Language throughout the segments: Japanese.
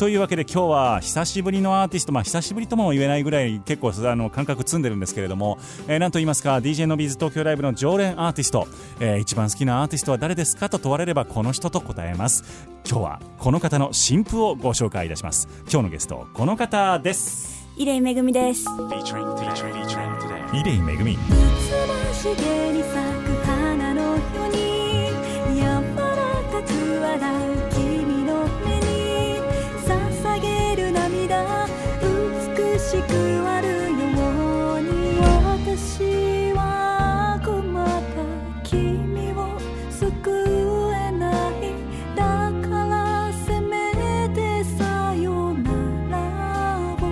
というわけで今日は久しぶりのアーティスト、まあ、久しぶりとも言えないぐらい結構あの感覚積んでるんですけれども、えー、なんと言いますか DJ のビーズ東京ライブの常連アーティスト、えー、一番好きなアーティストは誰ですかと問われればこの人と答えます。今日はこの方の新譜をご紹介いたします。今日のゲストこの方です。イレイめぐみです。イレイめぐみ。しげに咲く花のように柔らかく笑うしくあるように私は困った君を救えないだからせめてさよならを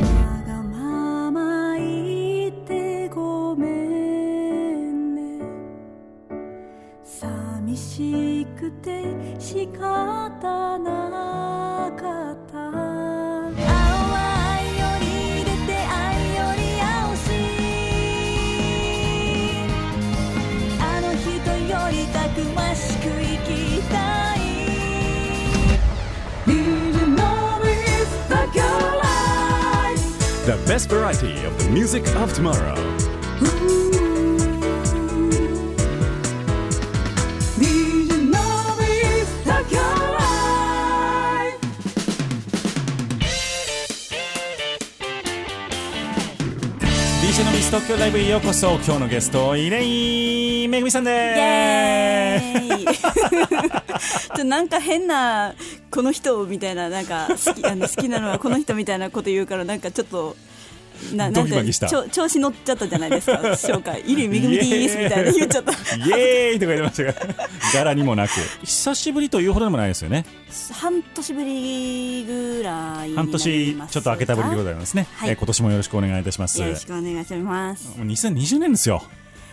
わがまま言ってごめんね。寂しくて仕方な best variety of the music of tomorrow. DJ のビーズ東京ライブへようこそ。今日のゲストイレイめぐみさんイエでーイ。ちょなんか変なこの人みたいななんか好きあの好きなのはこの人みたいなこと言うからなんかちょっとななんてドギマギした。調子乗っちゃったじゃないですか。紹介「イリめぐみです」みたいな言っちゃった。すイ。エーイとか言ってましたが 柄にもなく。久しぶりというほどでもないですよね。半年ぶりぐらい半年ちょっと明けたぶりでございますね、はい。えー今年もよろしくお願いいたします。よろしくお願いします。もう2020年ですよ。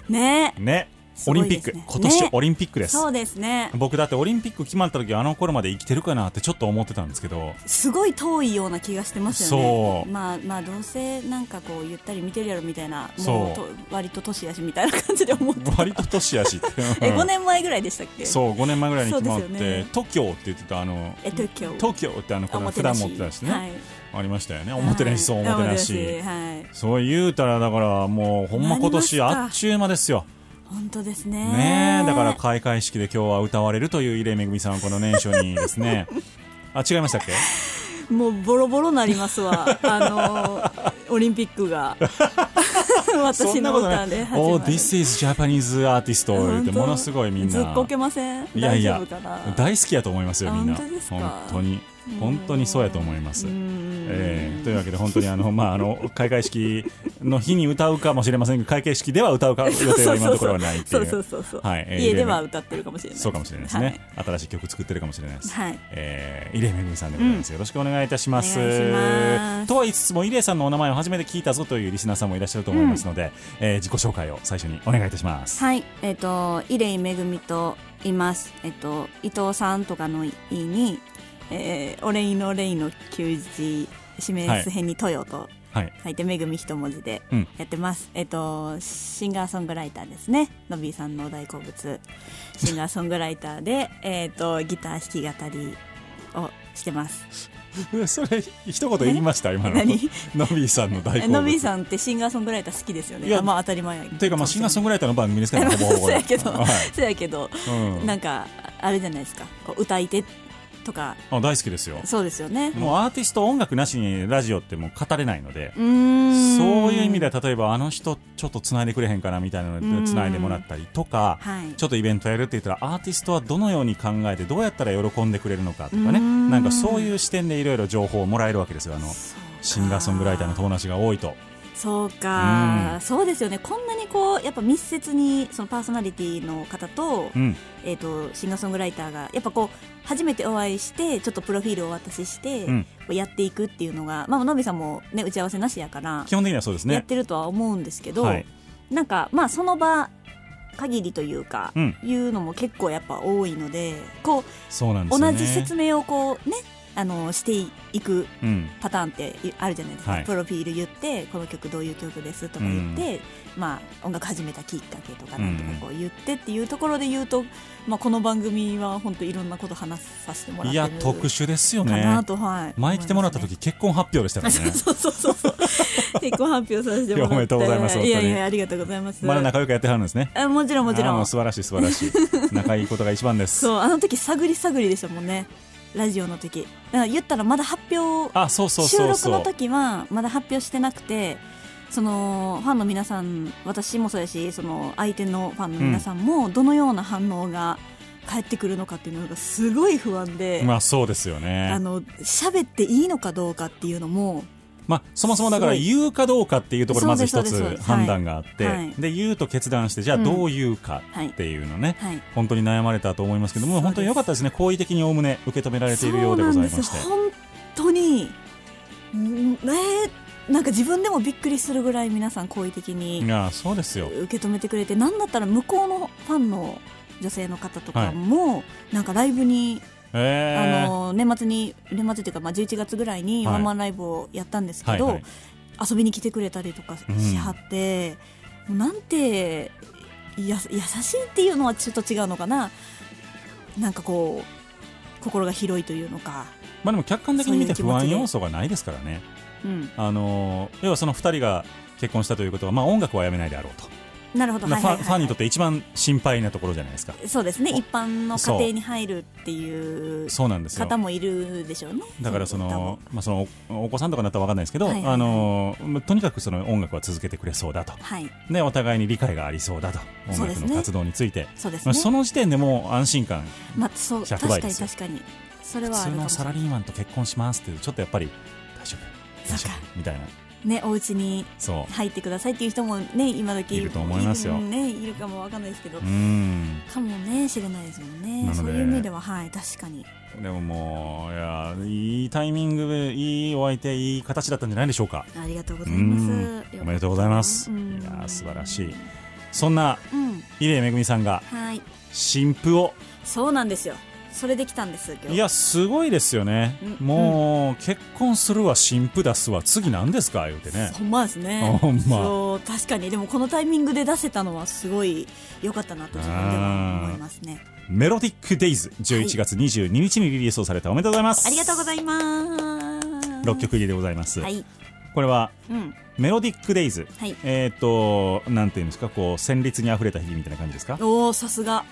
ね。ね。すオリンピック、今年オリンピックです、そうですね。僕だってオリンピック決まった時あの頃まで生きてるかなってちょっと思ってたんですけど。すごい遠いような気がしてますよね。まあまあどうせなんかこうゆったり見てるやろみたいなそうもう。と割と年やしみたいな感じで思ってた。割と年やしって。えうん。5年前ぐらいでしたっけ？そう5年前ぐらいに決まって、東京って言ってたあのえ東京東京ってあの普段持ってたしね、はい。ありましたよね。おもてなしそうおもてなし、はい。そう言うたらだからもうほんま今年あっちゅう間ですよ本当ですね。ねえ。だから開会式で今日は歌われるという入江めぐみさんはこの年初にですね。あ違いましたっけ？もうボロボロなりますわ。あのオリンピックが。そ 私の歌で始まる。Oh this is Japanese artist 言ってものすごいみんな。ずっこけません？いやいや大好きやと思いますよみんな。本当に本当にそうやと思います。うんえーというわけで本当にあの、まあ、あの開会式の日に歌うかもしれませんが開会式では歌うか予定は今のところはないっていう。そうそうそう。そう、はい。えー家では歌ってるかもしれない。そうかもしれないですね、新しい曲作ってるかもしれないです、はい。えー、イレイめぐみさんでございます、よろしくお願いいたします。お願いします。とは言いつつもイレイさんのお名前を初めて聞いたぞというリスナーさんもいらっしゃると思いますので、えー自己紹介を最初にお願いいたします。はい、えっ、と、イレイめぐみと言います。えっ、と、伊藤さんとかの意に、えー、お礼の礼の休日、指名編に豊とはい。書いて、めぐみ一文字でうん。やってます。えっ、と、シンガーソングライターですね。のびーさんの大好物。シンガーソングライターで、えっと、ギター弾き語りをしてます。それ一言言いました？今の。何？のびーさんの大好物。え のびーさんってシンガーソングライター好きですよね。いやあまあ当たり前やというかまあシンガーソングライターの番組ですからほぼほぼ。そうやけど、はい。そうやけど、うん。なんかあれじゃないですか。こう歌い手とか。あ大好きですよ。そうですよね。もうアーティスト音楽なしにラジオってもう語れないのでそういう意味では例えばあの人ちょっとつないでくれへんかなみたいなのうん。でつないでもらったりとかはい。ちょっとイベントやるって言ったらアーティストはどのように考えてどうやったら喜んでくれるのかとかね。うん。なんかそういう視点でいろいろ情報をもらえるわけですよ。あのシンガーソングライターの友達が多いとそうか、うん。そうですよね。こんなにこうやっぱ密接にそのパーソナリティの方と,、うん。えー、とシンガーソングライターがやっぱこう初めてお会いしてちょっとプロフィールをお渡しして、うん。やっていくっていうのが、まあ、のびさんも、ね、打ち合わせなしやから基本的にはそうですね。やってるとは思うんですけど、はい。なんかまあその場限りというか、うん。いうのも結構やっぱ多いのでこうそうなんですよね。同じ説明をこうねあのしていくうん。パターンってあるじゃないですか、はい。プロフィール言ってこの曲どういう曲ですとか言って、まあ、音楽始めたきっかけとかなんとかこう言ってっていうところで言うと、まあ、この番組は本当いろんなこと話させてもらっいてるや特殊ですよかねなと、はい、前来てもらった時結婚発表でしたからね。そうそうそうそう。結婚発表させてもらって。おめでとうございますいやいやありがとうございます。まだ仲良くやってはるんですね。あもちろんもちろん。素晴らしい素晴らしい。仲いいことが一番です。そうあの時探り探りでしたもんねラジオの時。言ったらまだ発表あそうそう収録の時はまだ発表してなくてそのファンの皆さん私もそうやしその相手のファンの皆さんもどのような反応が返ってくるのかっていうのがすごい不安で、まあそうですよね。あの喋っていいのかどうかっていうのもまあ、そもそもだから言うかどうかっていうところまず一つ判断があって、はいはい。で言うと決断してじゃあうん。どう言うかはいっていうのね、はい。本当に悩まれたと思いますけども本当に良かったですね好意的におおむね受け止められているようでございまして。本当にんねなんか自分でもびっくりするぐらい皆さん好意的にいやそうですよ。受け止めてくれてなんだったら向こうのファンの女性の方とかも、なんかライブに、えー、あの年末に年末っていうか、まあ、11月ぐらいにはい。ワンマンライブをやったんですけど、はいはい。遊びに来てくれたりとかしはって、もうなんてや優しいっていうのはちょっと違うのかな。なんかこう心が広いというのか、まあでも客観的に見て不安要素がないですからね。うん、あのー要はその2人が結婚したということは、まあ、音楽はやめないであろうと、なるほど、ファンにとって一番心配なところじゃないですか。そうですね。一般の家庭に入るっていうそう。なんですよ。方もいるでしょうね。だからその、まあ、そのおお子さんとかになったら分かんないですけど、あのまあとにかくその音楽は続けてくれそうだと。はい。でお互いに理解がありそうだと。音楽の活動について。そうですね。まあその時点でもう安心感まあ、そう100確か倍ですよ。に確かに。それはあ普通のサラリーマンと結婚しますっていうちょっとやっぱり大丈夫。大丈夫。みたいなねお家に入ってくださいっていう人もね今時いると思いますよ。ね、いるかもわかんないですけど、かもねしれないですもんね。そういう意味でははい確かに。でももういやいいタイミングでいいお相手いい形だったんじゃないでしょうか。ありがとうございます。うん。おめでとうございます。うん。いや素晴らしい。そんなうん。入江めぐみさんがはい。新婦を。そうなんですよそれできたんですいやすごいですよね、うん。もう、結婚するわ新婦出すわ。次何ですか？言うてね。ほんまですね。ほんま。そう確かに。でもこのタイミングで出せたのはすごい良かったなと自分では思いますね。メロディック・デイズ11月22日にリリースをされたおめでとうございます。ありがとうございます。6曲入りでございます、はい。これはうん。メロディック・デイズはい。えっ、となんていうんですか？こう旋律にあふれた日々みたいな感じですか？おおさすが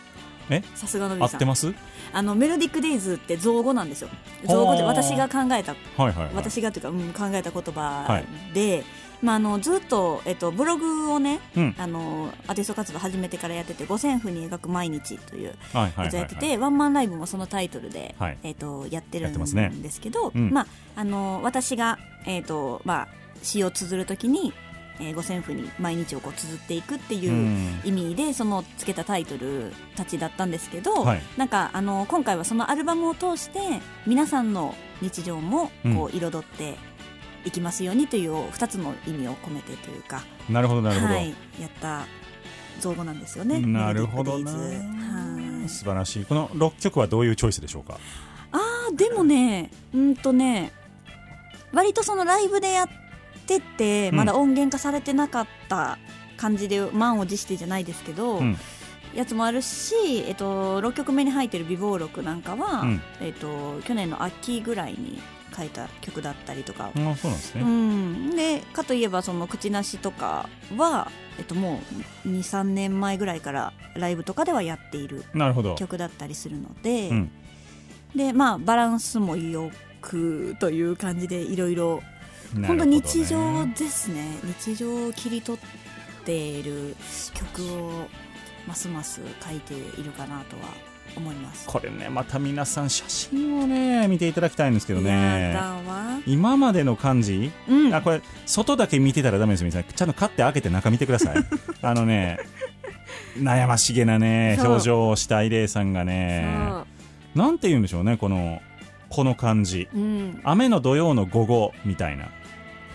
え？さすがのびさん。合ってます？あのメロディックデイズって造語なんですよ。造語ではあ私が考えたはいはい、はい、私がというか、うん、考えた言は葉い。で、まあ、あのずっと、えっと、ブログをねうん。あのアーティスト活動始めてからやってて「五線譜に描く毎日」というはいはいやつやってて、はいワンマンライブもそのタイトルで、はい。えっとやってるんですけど、うんまあ、あの私が、えっとまあ、詩を綴るときに、えー、五線譜に毎日をこう綴っていくっていううん。意味でそのつけたタイトルたちだったんですけど、はい。なんかあの今回はそのアルバムを通して皆さんの日常もこう彩っていきますようにという2つの意味を込めてというか、なるほどなるほど、はい、やった造語なんですよね。なるほどはい。素晴らしい。この6曲はどういうチョイスでしょうか？あーでもねうんとね割とそのライブでやっててうん。まだ音源化されてなかった感じで満を持してじゃないですけど、うん。やつもあるし、えっと、6曲目に入ってる「美貌録」なんかは、うん。えっと、去年の秋ぐらいに書いた曲だったりとか、あそうなんですね、うん、でかといえばその口なしとかは、えっと、もう23年前ぐらいからライブとかではやっている曲だったりするので、うん。でまあバランスもよくという感じでいろいろ本当ね日常ですね。日常を切り取っている曲をますます書いているかなとは思います。これねまた皆さん写真をね見ていただきたいんですけどやね今までの感じ、うん。あこれ外だけ見てたらダメですよ皆さんちゃんと買って開けて中見てください。あのね悩ましげなね表情をしたイレイさんがね。なんて言うんでしょうねこのこの感じ。うん。雨の土曜の午後みたいな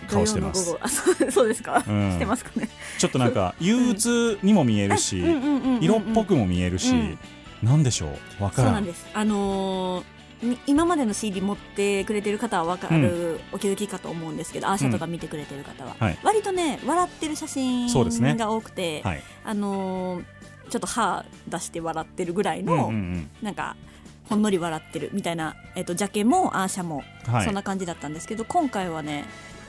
顔してます。あ そうですか、うん。してますかね。ちょっとなんか 憂鬱にも見えるし、うんうんうんうんうん。色っぽくも見えるし、うん。なんでしょう？わからそうんなんです。あのーに今までの CD 持ってくれてる方は分かる、お気づきかと思うんですけどアーシャとか見てくれてる方は、はい。割とね笑ってる写真が多くて、はい。あのーちょっと歯出して笑ってるぐらいうんうんの、うん。なんかほんのり笑ってるみたいな、えっとジャケもアーシャもはい。そんな感じだったんですけど、今回はね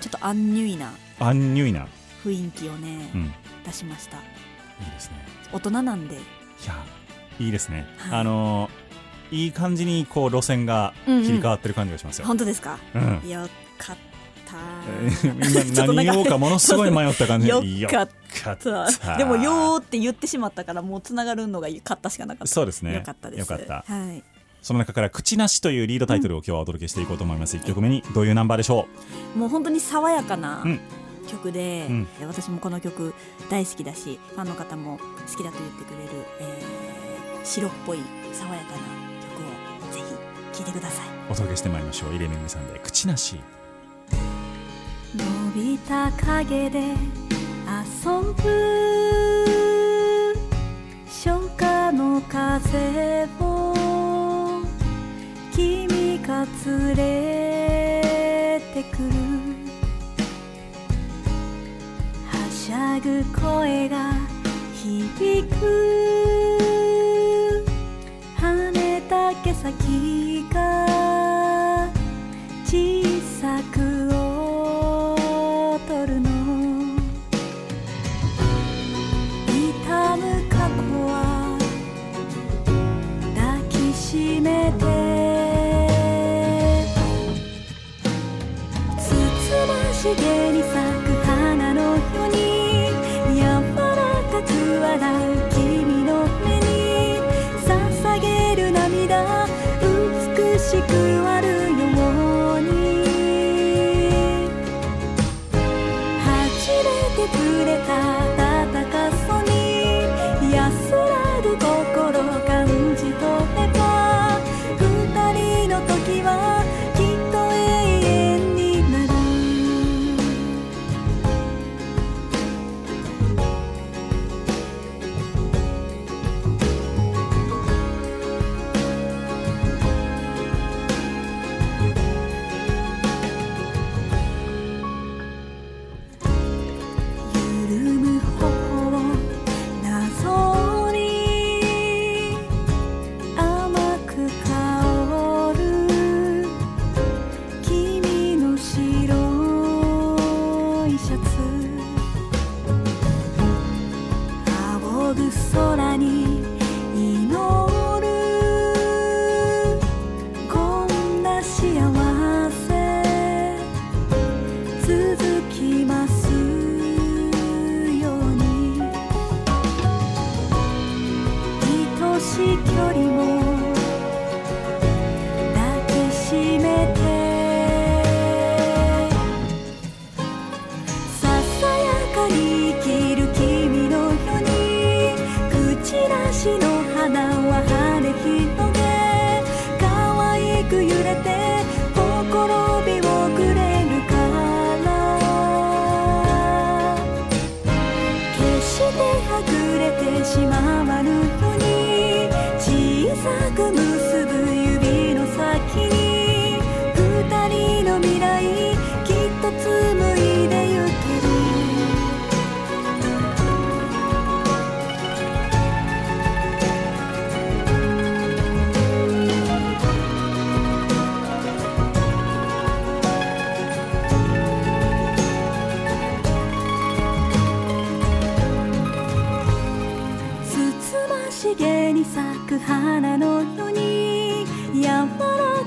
ちょっとアンニュイなアンニュイな、雰囲気をね、うん、いい出しました。ですね。大人なんで。いやいいですね、はい。あのーいい感じにこう路線が切り替わってる感じがしますよ、本当ですか、うん。よかった今 何言おうかものすごい迷った感じ。よ よかった。たでも「よ」って言ってしまったからもうつながるのが勝ったしかなかった。そうですね。よかったです。よかった。はい、その中から「口なし」というリードタイトルを今日はお届けしていこうと思います、1曲目にどういうナンバーでしょもう本当に爽やかなうん。曲で、うん。私もこの曲大好きだしファンの方も好きだと言ってくれる、えー白っぽい爽やかな曲をぜひ聴いてください。うお届けしてまいりましょう。入江めぐみさんで「口なし伸びた影で遊ぶ初夏の風を君が連れてくる。はしゃぐ声が響く羽だけ先が小さく踊るの。痛む過去は抱きしめて。げにさ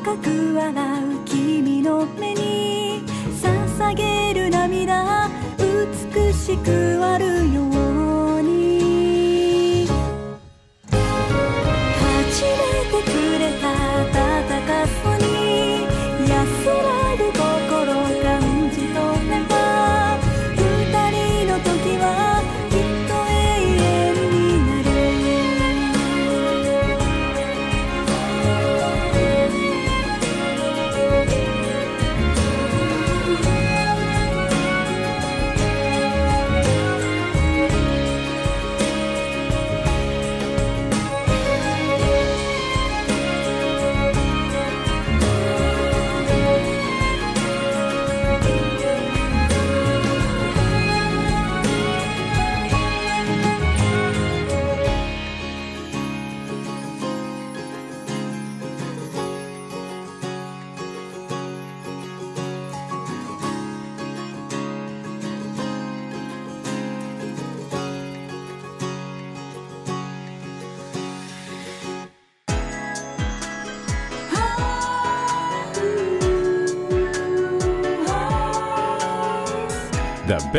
かく笑う君の目に捧げる涙。美しくあるよ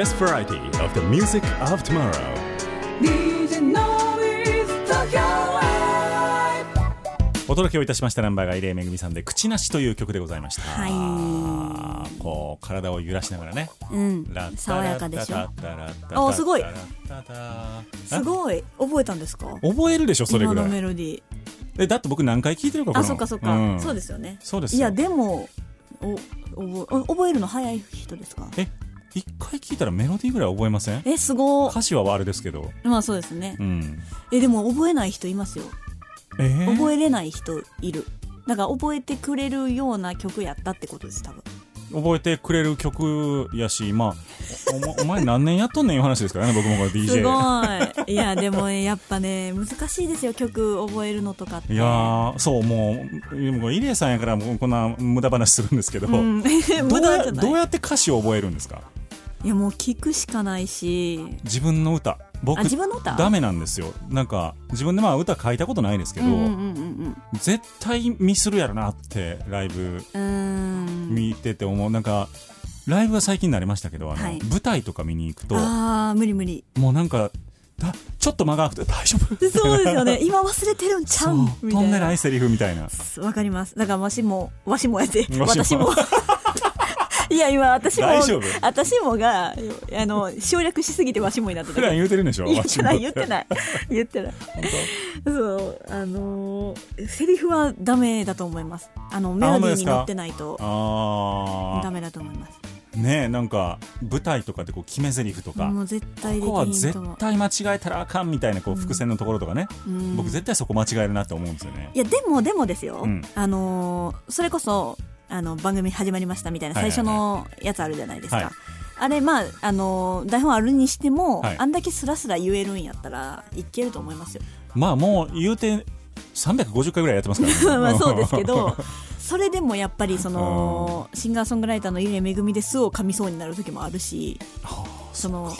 best variety of the music of tomorrow」お届けをいたしましたナンバーが入江めぐみさんで「口なし」という曲でございました。はい。こう体を揺らしながらね。うん。爽やかでしょ？あすごい。すごい。覚えたんですか？覚えるでしょそれぐら今のメいロディー。えだって僕何回聞いてるかあそっかそっか、ん。そうですよね。そうですよ。いやでもお覚え覚えるの早い人ですか？え一回聞いたらメロディーぐらい覚えません？えすご。歌詞はあれですけど。まあそうですね。うん。えでも覚えない人いますよ。えー？覚えれない人いる。だから覚えてくれるような曲やったってことです多分。覚えてくれる曲やしまあお お前何年やっとんねんいう話ですからね僕もこれ DJ すごい。いやでもねやっぱね難しいですよ曲覚えるのとかって。いやーそうもうもう入江さんやからこんな無駄話するんですけど、うんどうやって歌詞を覚えるんですかいやもう聞くしかないし。自分の歌。僕あ自分の歌？ダメなんですよ。なんか自分でまあ歌書いたことないですけど、うんうんうん絶対ミスるやろなってライブ見てて思う。なんかライブが最近になりましたけどあの、はい。舞台とか見に行くとああ無理無理。もうなんかだちょっと間が空くと大丈夫？そうですよね。今忘れてるんちゃそう。うんみた飛んでいないなセリフみたいな。わかります。だからわしもわしもやで。わしも。私もいや今私も私もがあの省略しすぎてわしもになった普段言うてるんでしょ？言ってない言ってない。言ってない。そうあのーセリフはダメだと思います。あのメロディーに乗ってないとあダメだと思います。あねえなんか舞台とかでこう決め台詞とか、もう絶対でここは絶対間違えたらあかんみたいなこう伏線のところとかね、うん。僕絶対そこ間違えるなって思うんですよね。いやでもでもですよ、うん。あのーそれこそあの番組始まりましたみたいな最初のやつあるじゃないですか、はい。あれまああのー台本あるにしても、はい。あんだけスラスラ言えるんやったらいけると思いますよ。まあもう言うて350回ぐらいやってますからね。まあそうですけど それでもやっぱりそのシンガーソングライターの入江めぐみですを噛みそうになる時もあるしその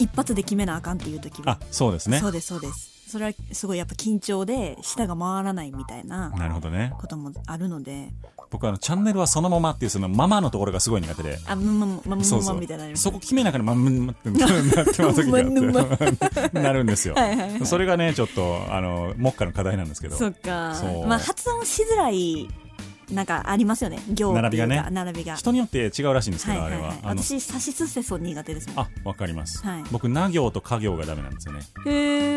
一発で決めなあかんっていう時はあそうですね。そうですそうです。それはすごいやっぱ緊張で舌が回らないみたいななるほどね。こともあるので僕あのチャンネルはそのままっていうそのママのところがすごい苦手で。あままままそうそう。まみたいなそこ決めながらまんまんまってなってます時があってなるんですよはいはいはいそれがねちょっとあの目下の課題なんですけどそっかまあ発音しづらいなんかありますよね。行並びがね。並びが。人によって違うらしいんですけど、はいはいはい。あれは。私サシスセソ苦手ですもん。あわかります、はい。僕な行と家行がダメなんですよね。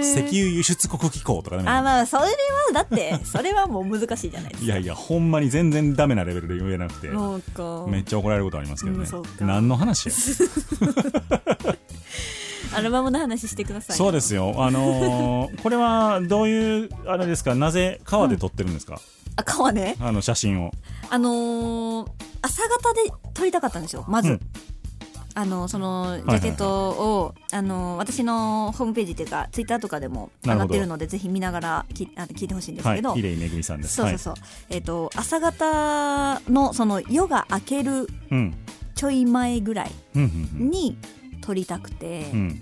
石油輸出国機構とかダメあまあそれはだって それはもう難しいじゃないですか。すいやいやほんまに全然ダメなレベルで言えなくて。そうか。めっちゃ怒られることありますけどね。うんそうか。何の話や。アルバムの話してください。そうですよ。あのーこれはどういうあれですか？なぜ川で撮ってるんですか、あ川ね。あの写真を。あのー朝方で撮りたかったんですよまず、うん。あのそのジはいはい。ャケットを、あの私のホームページっていうかツイッターとかでも上がってるのでぜひ見ながらきあの聞いてほしいんですけど、はいめぐみさんです。そうそうそう、えっ、と朝方のその夜が明けるちょい前ぐらいに撮りたくて。うん、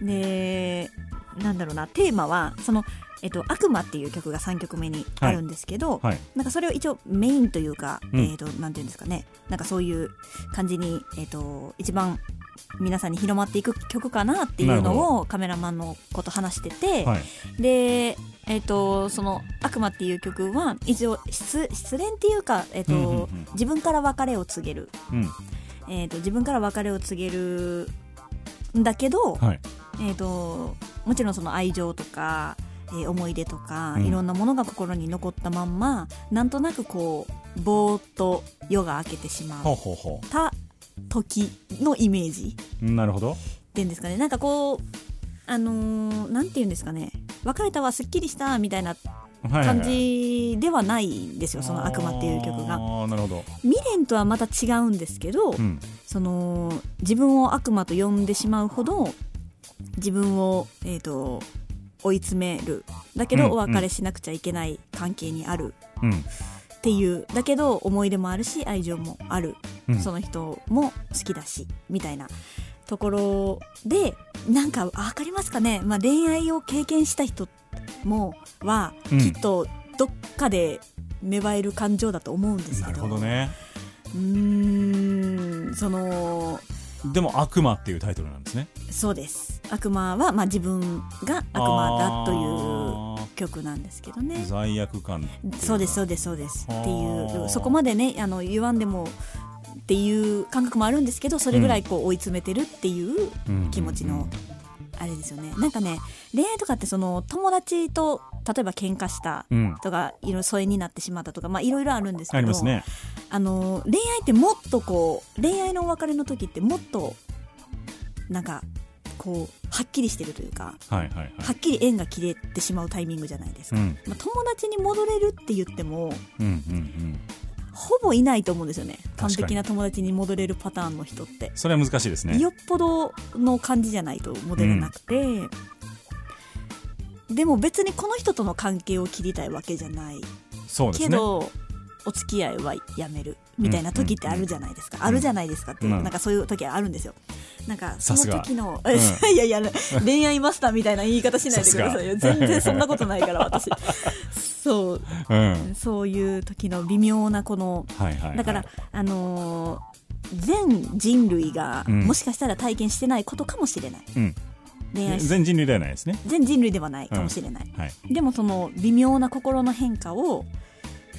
うん。でなんだろうなテーマはそのえっと、悪魔っていう曲が3曲目にあるんですけど、はい。なんかそれを一応メインというか、うん。えっとなんていうんですかね。なんかそういう感じに、えっと一番皆さんに広まっていく曲かなっていうのをカメラマンの子と話してて、はい。で、えっとその「悪魔」っていう曲は一応失失恋っていうか、えっと自分から別れを告げる、うん。えっと自分から別れを告げるんだけど、はい。えー、ともちろんその愛情とか、えー思い出とか、うん。いろんなものが心に残ったまんまなんとなくこうぼーっと夜が明けてしまった時のイメージ。うなるほど。っていうんですかね。なんかこうあのーなんていうんですかね。別れたわすっきりしたみたいな感じではないんですよ、その「悪魔」っていう曲が。なるほど。未練とはまた違うんですけど、うん。その自分を悪魔と呼んでしまうほど自分を、えー、と追い詰める。だけうんどお別れしなくちゃいけない関係にある。うん。っていうだけど思い出もあるし愛情もある、うん。その人も好きだしみたいなところでなんか分かりますかね、まあ、恋愛を経験した人もはうん。きっとどっかで芽生える感情だと思うんですなるけど、ほどね。うーんそのでも悪魔っていうタイトルなんですね。そうです。悪魔は、まあ、自分が悪魔だという曲なんですけどね。罪悪感そうですそうですそうです。っていうそこまでねあの言わんでもっていう感覚もあるんですけどそれぐらいこう追い詰めてるっていううん。気持ちのあれですよね。なんかね恋愛とかってその友達と例えば喧嘩したうん。とかいろいろ疎遠になってしまったとかまあいろいろあるんですけどありますね。あの恋愛ってもっとこう恋愛のお別れの時ってもっとなんかこうはっきりしてるというかはいはいはい。はっきり縁が切れてしまうタイミングじゃないですか、うん。まあ、友達に戻れるって言ってもうんうんうん。ほぼいないと思うんですよね。完璧な友達に戻れるパターンの人って、それは難しいですね。よっぽどの感じじゃないと戻れなくて、でも別にこの人との関係を切りたいわけじゃない。そうですね。けど、お付き合いはやめるみたいな時ってあるじゃないですか、あるじゃないですかっていう、うん。なんかそういう時はあるんですよ。なんかその時の、うん いやいや恋愛マスターみたいな言い方しないでくださいよ。全然そんなことないから私。そう。うん。そういう時の微妙なこのはいはいはい。だから、あのー全人類がうん。もしかしたら体験してないことかもしれない、うん恋愛し全人類ではないですね。全人類ではないかもしれない、はい。でもその微妙な心の変化を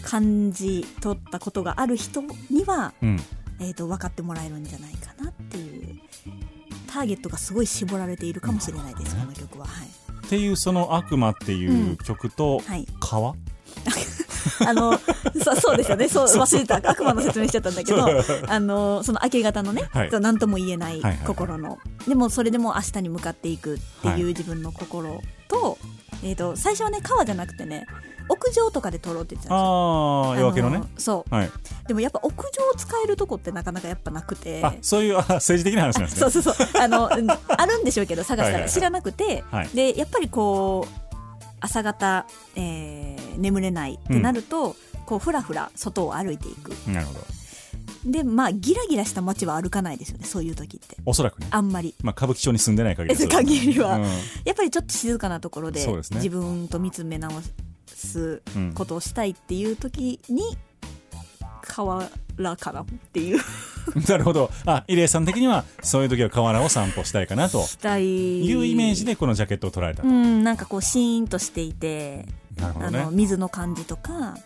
感じ取ったことがある人には、うん。えー、と分かってもらえるんじゃないかなっていうターゲットがすごい絞られているかもしれないです、なこの曲ははい、っていうその悪魔っていう曲とはい、川あのそそうですよね。そう忘れてた。悪魔の説明しちゃったんだけどあのその明け方のね、はい。何とも言えないはいはいはい。心の、でもそれでも明日に向かっていくってはい。いう自分の心と,、えー、と最初はね川じゃなくてね屋上とかで撮ろうって言ってたんですよ。ああ夜明けのね。あそう。はい。でもやっぱ屋上を使えるとこってなかなかやっぱなくて。あそういうあ政治的な話なんですね。そうそうそう。あのうんあるんでしょうけど探したはいはいはいら知らなくて、はい。でやっぱりこう朝方、えー眠れないってなると、こうふらふら外を歩いていく。なるほど。でまあギラギラした街は歩かないですよねそういう時って。おそらくね。あんまり。まあ歌舞伎町に住んでない限り限り は、うん。やっぱりちょっと静かなところでね。自分と見つめ直すうんことをしたいっていう時に河原かなっていう なるほど。あ入江さん的にはそういう時は河原を散歩したいかなと。したい。いうイメージでこのジャケットを捉えた、うんなんかこうシーンとしていてあなるほどね。の水の感じとか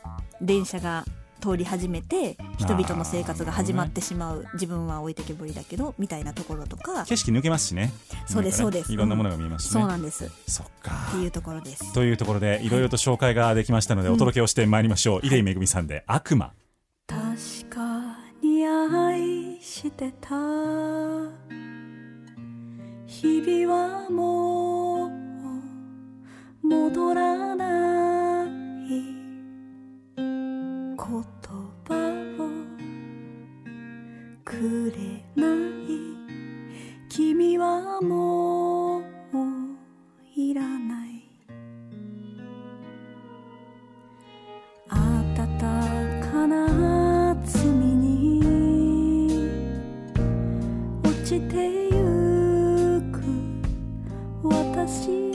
電車が通り始めて人々の生活が始まってしまう自分は置いてけぼりだけどみたいなところとか。景色抜けますしね。そうですそうです。いろんなものが見えますしね、そうなんです。っそっか。ていうところです。というところでい。ろいろと紹介ができましたのでお届けをしてまいりましょう、出井めぐみさんで悪魔。確かに愛してた。日々はもう戻らない言葉をくれない君はもういらない。暖かな罪にしてゆく。私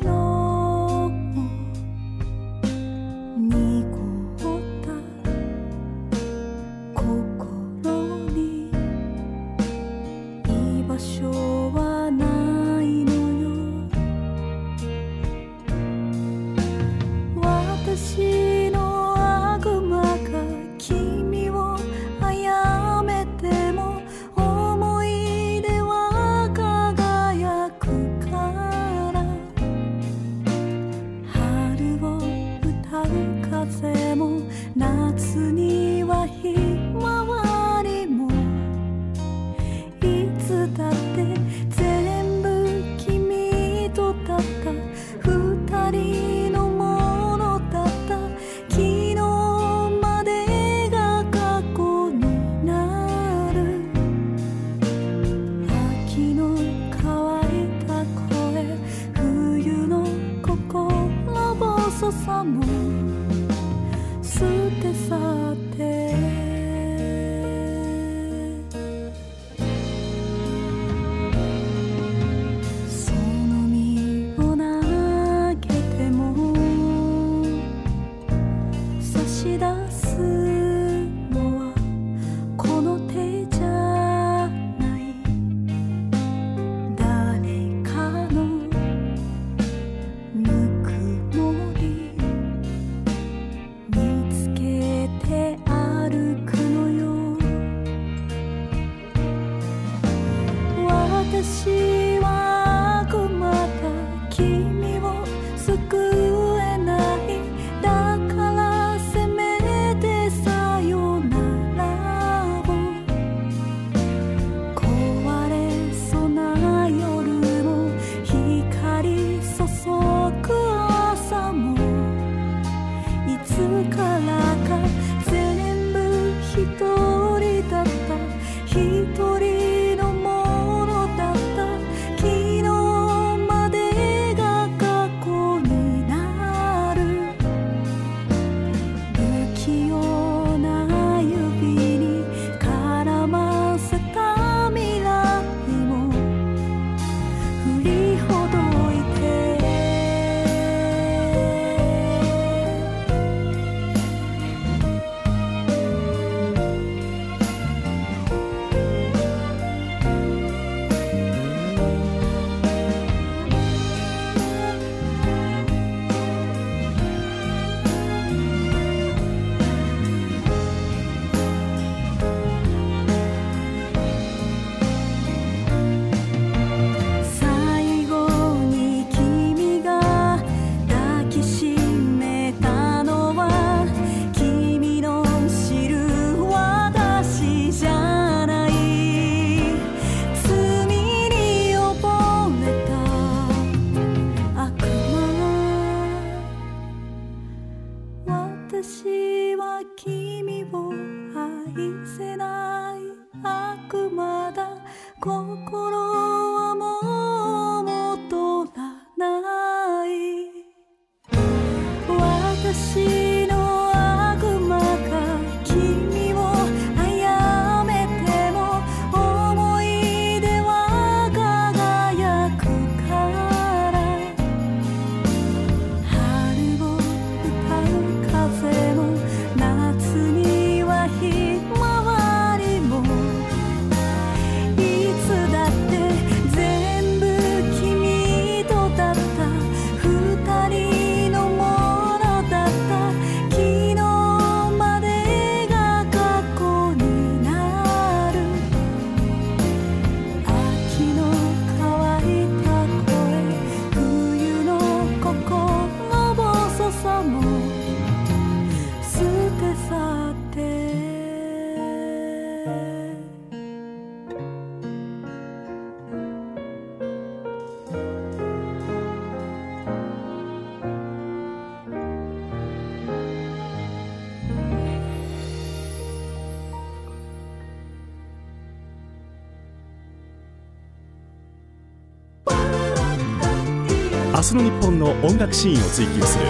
日の日本の音楽シーンを追求する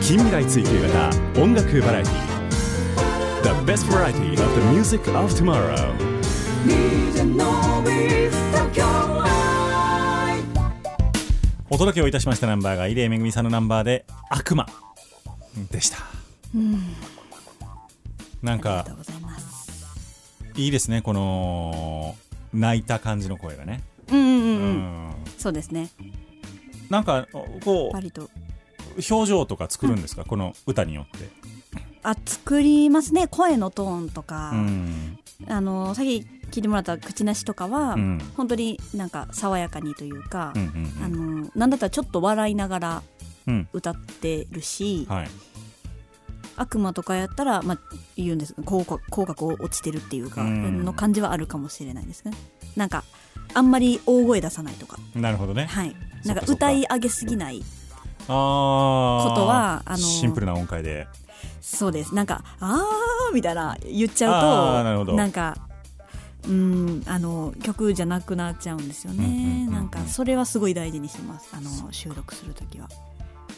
近未来追求型音楽バラエティ The best variety of the music of tomorrow. お届けをいたしましたナンバーが入江めぐみさんのナンバーで「悪魔」でした。なんかありがとうございいいですねこの泣いた感じの声がね。うんうんうん、ううん、ん。そうですねなんかこう表情とか作るんですか、この歌によって。あ作りますね。声のトーンとか、うん。あのさっき聞いてもらった口なしとかは、うん。本当になんか爽やかにというか、うんうんあのなんだったらちょっと笑いながらうん。歌ってるし、はい。悪魔とかやったら、まあ、言うんです。口角口角を落ちてるっていうか、うん。の感じはあるかもしれないですね。なんかあんまり大声出さないとか。なるほどね。はいなんか歌い上げすぎない。ことはあのシンプルな音階で。そうです。なんか「あー」みたいな言っちあゃうとなんかうんあの曲じゃなくなっちゃうんですよね、うんうんうんうん。なんかそれはすごい大事にしてます。あの収録するときは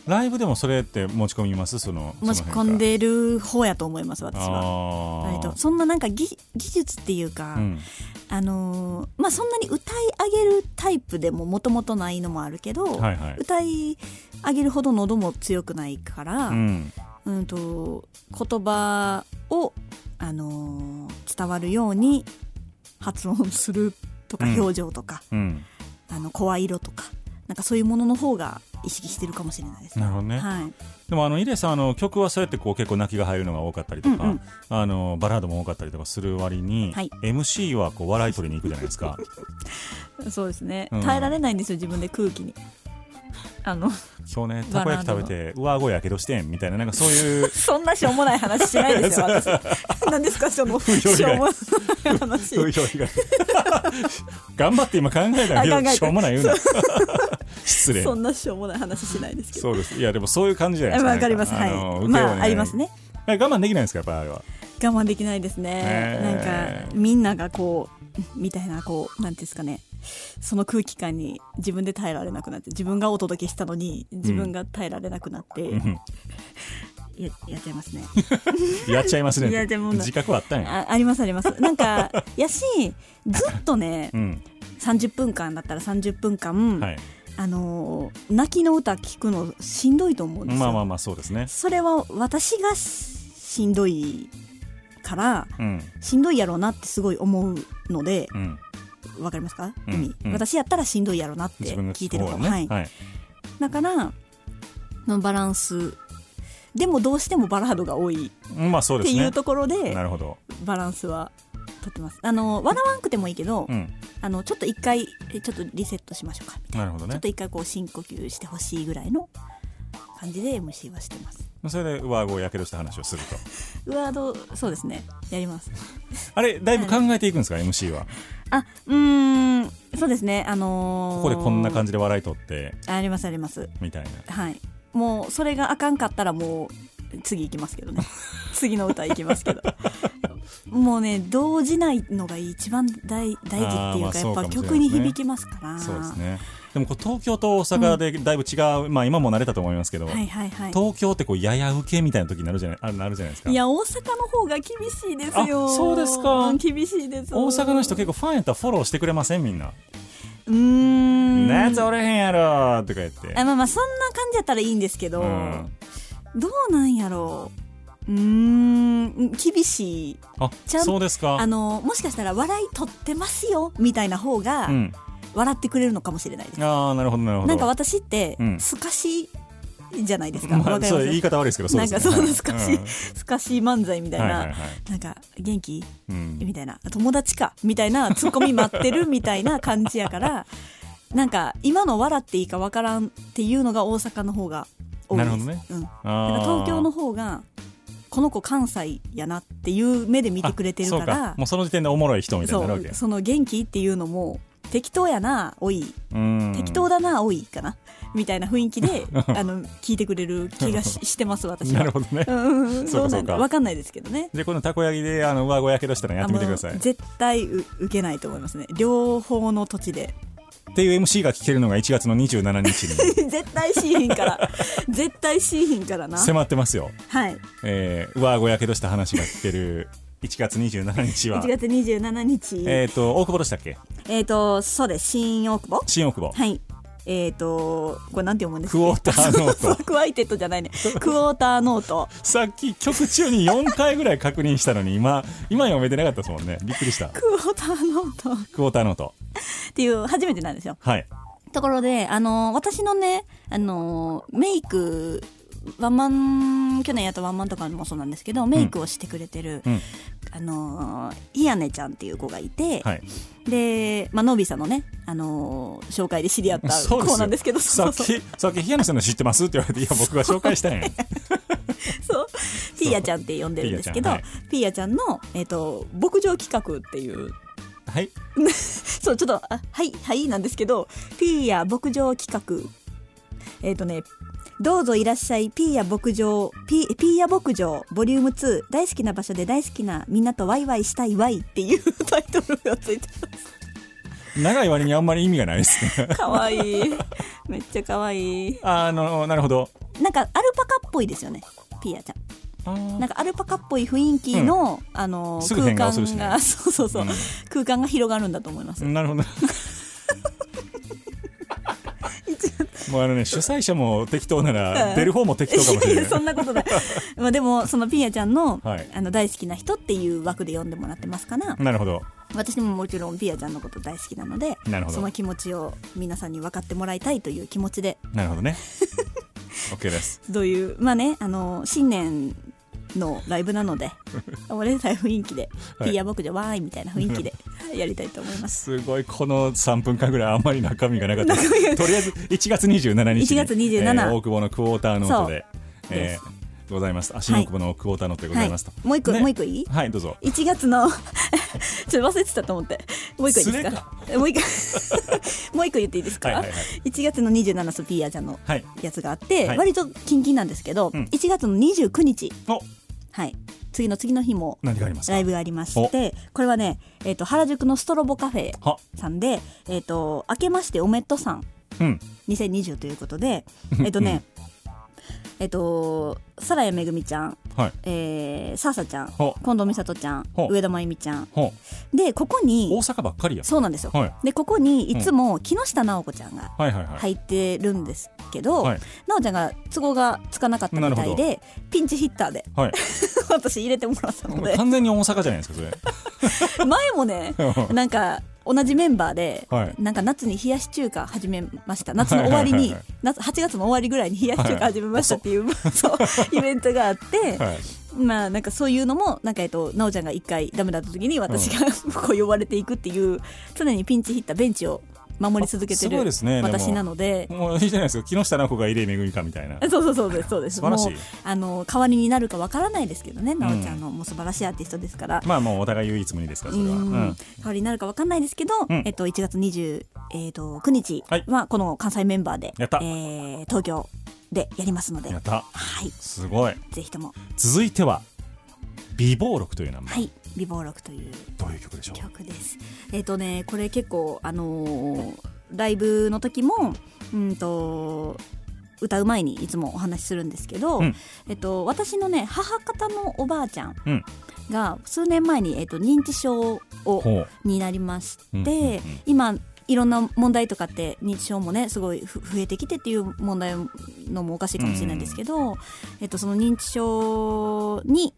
ライブでもそれって持ち込みます？その持ち込んでる方やと思います私は。は割とそんななんか技技術っていうか、うん。あのーまあそんなに歌い上げるタイプでももともとないのもあるけど、はいはい。歌い上げるほど喉も強くないから、ううんんと言葉を、あのー伝わるように発音するとかうん。表情とか、うん。あの声色とかなんかそういうものの方が意識してるかもしれないですなるほどね。はい、でもあのイレさんあの曲はそうやってこう結構泣きが入るのが多かったりとか、うん。うんあのバラードも多かったりとかする割に、はい。MC はこう笑い取りに行くじゃないですか。そうですね、うん。耐えられないんですよ自分で空気に あの今日ねたこ焼き食べて上顎やけどしてんみたいななんかそういう そんなしょうもない話しないですよ 私。何ですかそのしょうもない話。頑張って今考えたけどしょうもない言うな。失礼。そんなしょうもない話しないですけど。そうです。いやでもそういう感じじゃないですか。わかります。はい。まあありますね。え我慢できないんですかやっぱあれは。我慢できないですね、へーなんかみんながこうみたいなこうなんていうんですかね。その空気感に自分で耐えられなくなって自分がお届けしたのに自分が耐えられなくなって、うん。ややっちゃいますね。やっちゃいますね。いやでも自覚はあったんや。あありますあります。なんか やしずっとねうん。30分間だったら30分間、はい。あのー泣きの歌聞くのしんどいと思うんですよ、まあまあまあそうですね。それは私がししんどいからうん。しんどいやろうなってすごい思うのでうん。わかりますか、うん。意味、うん。私やったらしんどいやろうなって聞いてる方。ね。はい、はい。だからのバランスでもどうしてもバラードが多いっていうところでなるほど。バランスはとってます。あの笑わんくてもいいけど、うん。あのちょっと一回えちょっとリセットしましょうか。みたいな。なるほどね。ちょっと一回こう深呼吸してほしいぐらいの感じで MC はしてますそれで上顎をやけどした話をすると。ワードそうですね。やります。あれだいぶ考えていくんですか？MC は。あうーんそうですね。あのーここでこんな感じで笑い取って。ありますあります。みたいな。はい。もうそれがあかんかったらもう次行きますけどね。次の歌行きますけど。もうね動じないのが一番大大事っていうか、まあやっぱ曲に響きますから。そうですねでもこう東京と大阪でだいぶ違う、まあ今も慣れたと思いますけど、はいはいはい。東京ってこうやや受けみたいな時になるじゃないあなるじゃないですか。いや大阪の方が厳しいですよ。あそうですか。ん厳しいです。大阪の人結構ファンやったらフォローしてくれませんみんな。うーん。なやつおれへんやろとか言って。あまあまあそんな感じやったらいいんですけど、うん。どうなんやろう。うーん。厳しい。あちゃんそうですか。あのもしかしたら笑い取ってますよみたいな方がうん笑ってくれるのかもしれないです、ああなるほどなるほど。なんか私ってうん。すかしじゃないですか、まあ、わかそう言い方悪いですけどなんかそうすか。し、うん。すかし漫才みたいな、なんか元気？うん。みたいな。友達か？みたいなツッコミ待ってるみたいな感じやから なんか今の笑っていいかわからんっていうのが大阪の方が多いです。なるほどね。うん、だ東京の方がこの子関西やなっていう目で見てくれてるからもうその時点でおもろい人みたいになその元気っていうのも適当やな多い。うん。適当だな多いかな。みたいな雰囲気で あの聞いてくれる気がししてます私は。なるほどね。そうなんだわかんないですけどね。でこのたこ焼きであの上顎やけどしたらやってみてください。絶対う受けないと思いますね。両方の土地で。っていう MC が聞けるのが1月の27日に。絶対しいひんから。絶対しいひんからな。迫ってますよ、はい。えー、上顎やけどした話が聞ける1月27日は。1月27日。えっ、と大久保でしたっけ？えっ、とそうです。新大久保。新大久保。はい。えっ、とこれなんて読むんですかクォーターノート。クワイテッドじゃないね。クォーターノート。さっき曲中に4回ぐらい確認したのに今今読めてなかったですもんね。びっくりした。クォーターノート。っクォーターノート。ていう初めてなんですよ。はい。ところであの私のねあのメイクワンマン去年やったワンマンとかもそうなんですけどメイクをしてくれてる、うん。あのひやねちゃんっていう子がいて、はい。で、まあのびさんのね、あの紹介で知り合った子なんですけどさっそうそう。きさっき日谷さんの知ってますって言われていや僕が紹介したんや。そう。ピーヤちゃんって呼んでるんですけどピーヤちゃんはいゃんの、えっと牧場企画っていうはい。そうちょっとあはいはいなんですけどピーヤ牧場企画。えっ、とねどうぞいらっしゃい。ピーヤ牧場ピーピーヤ牧場ボリューム2大好きな場所で大好きなみんなとワイワイしたいワイっていう タイトルがついて長い割にあんまり意味がないですね。かわいい。めっちゃかわいい。あのなるほど。なんかアルパカっぽいですよね。ピーヤちゃん。なんかアルパカっぽい雰囲気の、あのすぐ変空間が、そうそうそう、うん。空間が広がるんだと思います、なるほどもうあのね主催者も適当なら 出る方も適当かもしれない。そんなことない。まあでもそのピーヤちゃんの,、はい。あの大好きな人っていう枠で読んでもらってますからなるほど。私ももちろんピーヤちゃんのこと大好きなのでその気持ちを皆さんに分かってもらいたいという気持ちで。なるほどね。OK です。どういうまあねあの新年のライブなのでおめでたい雰囲気で、はい。ピーヤ牧場わーいみたいな雰囲気でやりたいと思います。すごいこの3分間ぐらいあんまり中身がなかったとりあえず1月27日に1月27えー大久保のクォーターノートでえーございます。足の久保のクォーターノートでございますと、もう一個、ね。もう一個いい？はいどうぞ。1月の ちょっと忘れてたと思って。もう一個いいですか？もう一個 もう一個言っていいですか、はいはいはい。1月の27スピーヤちゃんのはい。やつがあって、はい。割とキンキンなんですけど、うん。1月の29日。お。はい次の次の日もライブがありましてこれはね、えー、と原宿のストロボカフェはさんで、えー、と明けましておめっとさん2020ということでえっとねえっとさらやめぐみちゃん、はい。えー、さあさちゃんほ近藤美里ちゃんほ上田真由美ちゃん。ほでここ大に阪ばっかりや。そうなんですよ、はい。でここにいつも木下直子ちゃんが入ってるんですけど、はい。なおちゃんが都合がつかなかったみたいでピンチヒッターではい、私入れてもらったので。完全に大阪じゃないですかそれ。前もね なんか同じメンバーで、はい。なんか夏に冷やし中華始めました。夏の終わりにはい夏8月の終わりぐらいに冷やし中華始めましたっていう、そうイベントがあって、はい。まあなんかそういうのもなんかえっとなおちゃんが一回ダメだった時に私が、こう呼ばれていくっていう常にピンチヒッターベンチを守り続けてるですねでも私なので。もういいじゃないですか。木下直子が入江めぐみかみたいな。そうそうそうですそうです。素晴らしい。あの代わりになるかわからないですけどね、なおちゃんのもう素晴らしいアーティストですから、まあもうお互い唯一無二ですからそれは、代わりになるかわかんないですけど、うん。えっと、1月20、えー、と9日はこの関西メンバーで、やった。えー東京でやりますので、やった。はい、すごい。ぜひとも、続いては美貌録という名前、はい、美貌録というどういう曲でしょう？曲です。えっ、とね、これ結構、あのーライブの時も、うんと、歌う前にいつもお話しするんですけど、うん。えっと、私のね母方のおばあちゃんうん。が数年前に、えっと、認知症をになりまして、うんうんうん。今いろんな問題とかって認知症もねすごいふ増えてきてっていう問題のもおかしいかもしれないんですけど、えっと、その認知症に、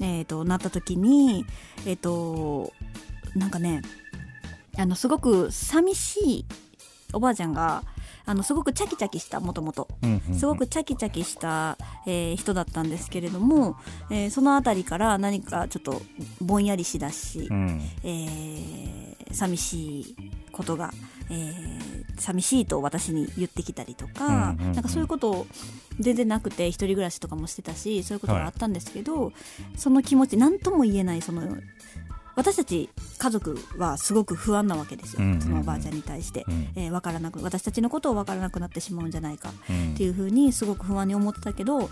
えっと、なった時にえっとなんかねあのすごく寂しいおばあちゃんがあのすごくチャキチャキしたもともと。すごくチャキチャキした、えー人だったんですけれども、えーそのあたりから何かちょっとぼんやりしだし、うん。えー寂しいことが、えー寂しいと私に言ってきたりとか、うんうんうん。なんかそういうこと全然なくて一人暮らしとかもしてたしそういうことがあったんですけど、その気持ち何とも言えないその私たち家族はすごく不安なわけですよ、うんうんうん。そのおばあちゃんに対して、うん。えーわからなく私たちのことを分からなくなってしまうんじゃないかうんっていうふうにすごく不安に思ってたけど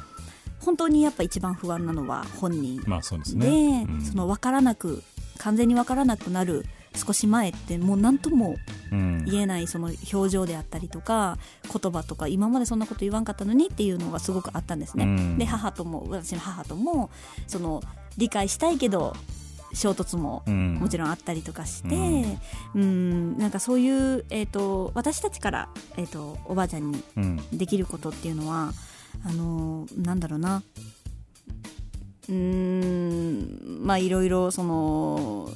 本当にやっぱ一番不安なのは本人。まあそうですで、ね、うんその分からなく完全に分からなくなる少し前ってもう何ともうん言えないその表情であったりとか言葉とか今までそんなこと言わんかったのにっていうのがすごくあったんですね。うん。で母とも私の母ともその理解したいけど衝突もうん。もちろんあったりとかして、ううんなんかそういう、えー、と私たちから、えー、とおばあちゃんにうん。できることっていうのはあのーなんだろうな。うーんまあいろいろその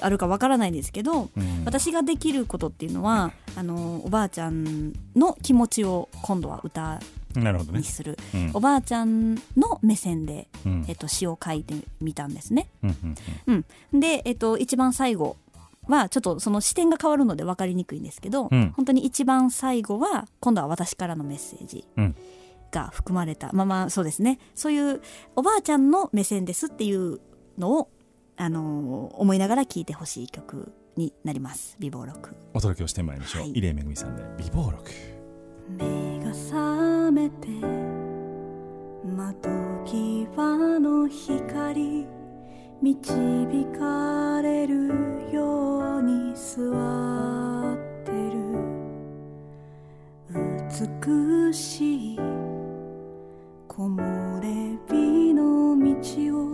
あるかわからないですけど、うん。私ができることっていうのはあのーおばあちゃんの気持ちを今度は歌なるほどね。にする、うん。おばあちゃんの目線で、うん。えっと、詩を書いてみたんですね。うんうんうん、で、えっと、一番最後はちょっとその視点が変わるので分かりにくいんですけど、うん。本当に一番最後は今度は私からのメッセージうん。が含まれた、まあまあそうですね。そういうおばあちゃんの目線ですっていうのを、あのー思いながら聴いてほしい曲になります。美貌録お届けをしてまいりましょう、はい。入江めぐみさんで美貌録目が覚めて窓際の光導かれるように座ってる。美しい木漏れ日の道を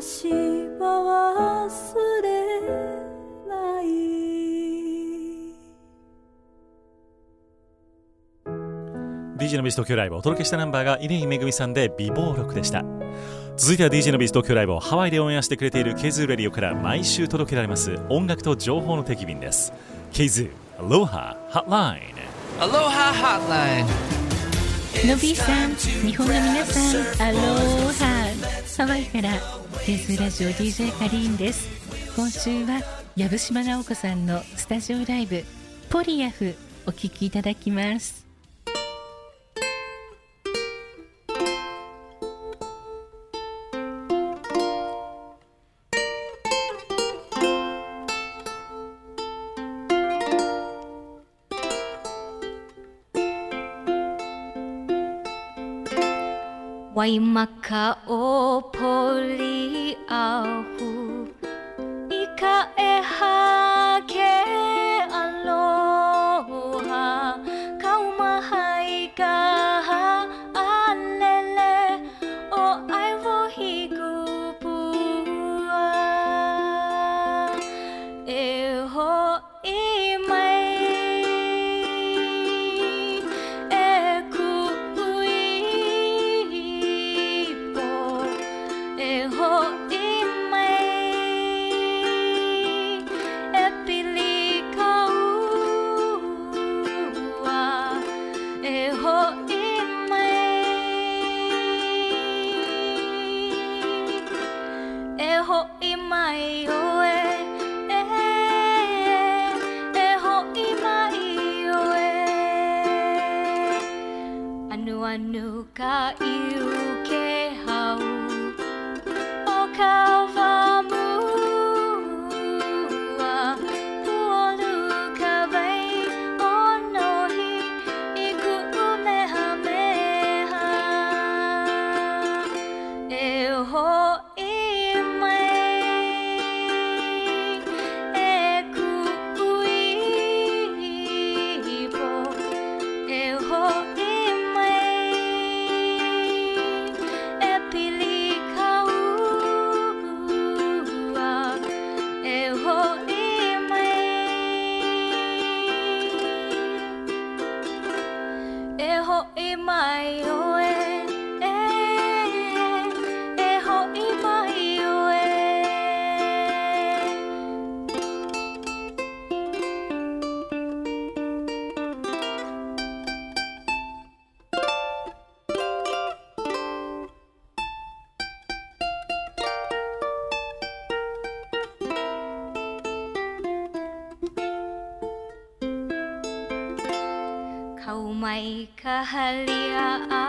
私は忘れない。DJ のビーズ東京ライブをお届けしたナンバーが稲井めぐみさんで備忘録でした。続いては DJ のビーズ東京ライブをハワイでオンエアしてくれている KZOO Radio から毎週届けられます音楽と情報の定期便です。 KZOO Aloha Hotline Aloha Hotline. のびーさん日本の皆さんアローハハワイからケースラジオ DJ カリーンです。今週は藪島直子さんのスタジオライブポリアフお聴きいただきます。Wai maka o poli ahu. I ka e hake kebahagiaan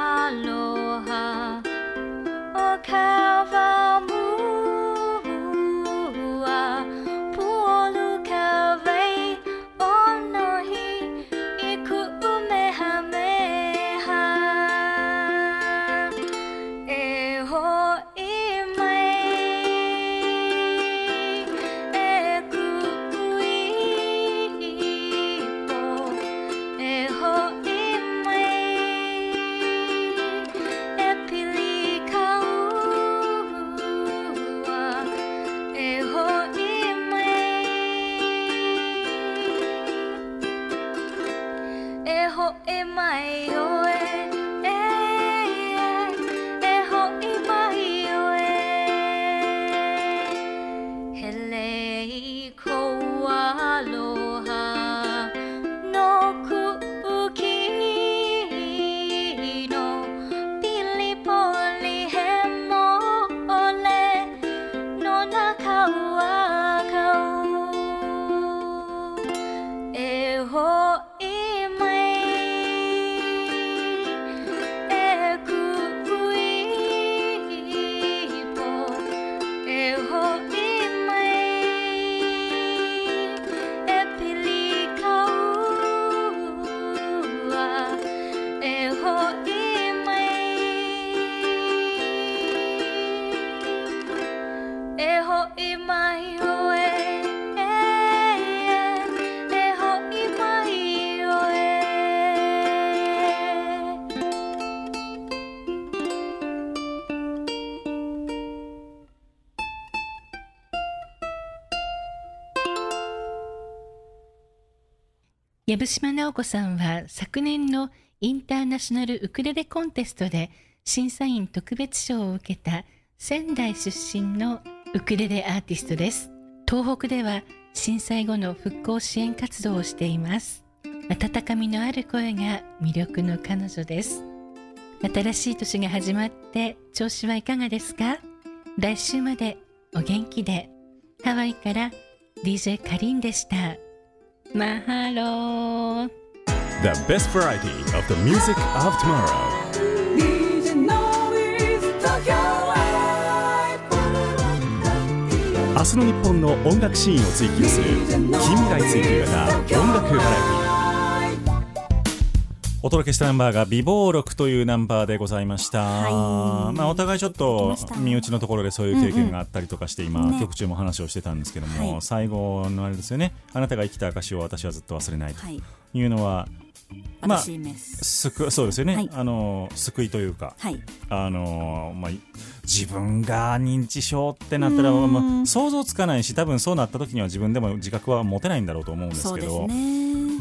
藪島直子さんは昨年のインターナショナルウクレレコンテストで審査員特別賞を受けた仙台出身のウクレレアーティストです。東北では震災後の復興支援活動をしています。温かみのある声が魅力の彼女です。新しい年が始まって調子はいかがですか？来週までお元気で。ハワイから DJ カリンでした。マハロー The best variety of the music of tomorrow. 明日の日本の音楽シーンを追求する近未来追求型音楽バラエティお届けしたナンバーが美貌録というナンバーでございました、はい。まあ、お互いちょっ来と身内のところでそういう経験があったりとかして今、ね。曲中も話をしてたんですけども、はい。最後のあれですよね。あなたが生きた証を私はずっと忘れないと。はい。いうのはまあ私メス救そうですよね、はい。あの救いというかはい。あのまあ、自分が認知症ってなったら、うん。まあ、想像つかないし多分そうなった時には自分でも自覚は持てないんだろうと思うんですけど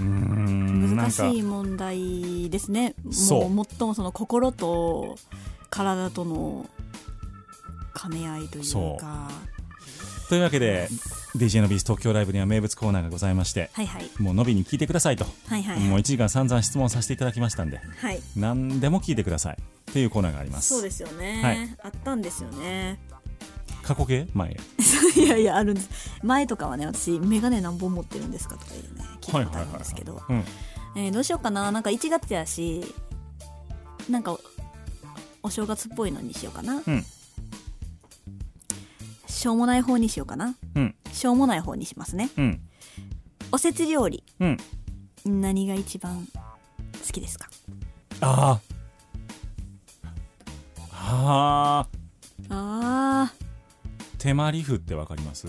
難しい問題ですね。もう最もその心と体との兼ね合いというそかというわけで DJ のビース東京ライブには名物コーナーがございましてはいはい。もうのびに聞いてくださいと、はいはいもうはい1時間散々質問させていただきましたんではい。何でも聞いてください。っていうコーナーがあります。そうですよね、はい。あったんですよね。過去形？前へ。いやいやあるんです。前とかはね私眼鏡何本持ってるんですかとかいうね聞いたんですけど、どうしようかな。なんか1月やしなんかおお正月っぽいのにしようかな、うん。しょうもない方にしようかな。うん。しょうもない方にしますね。うん。おせち料理。うん。何が一番好きですか？ああああ手まり麩ってわかります？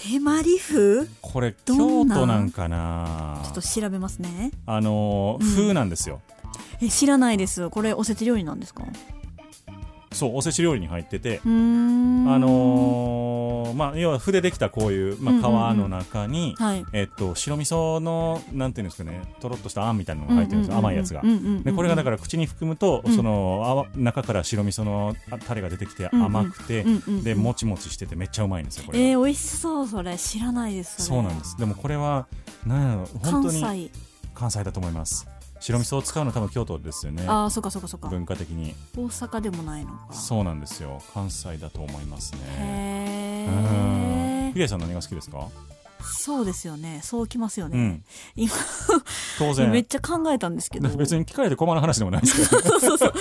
手まり麩これど京んな？ん都なんかな？ちょっと調べますね。あのーうん。風なんですよ、え知らないです。これおせち料理なんですか？そうおせち料理に入っててあのーまあ要は筆できたこういう、まうんうんうん。あ、皮の中に、はい。えっと白味噌のなんていうんですかねとろっとしたあんみたいなのが入ってるんですよ、甘いやつが、でこれがだからら口に含むと、うん。そのあ中から白味噌のあタレが出てきて甘くて、うんうんうんでもちもちしててめっちゃうまいんですよこれが、えー、美味しそうそれ。知らないですそうなんです。でもこれはなんやろ本関当に西。関西だと思います白味噌を使うの多分京都ですよね。ああそっかそっかそっか。文化的に。大阪でもないのか。そうなんですよ。関西だと思いますね。へうん。えヒデさん何が好きですか？そうですよね。そうきますよね、うん。今当然。めっちゃ考えたんですけど。別に聞かれて困る話でもないですけど。そうそうそう。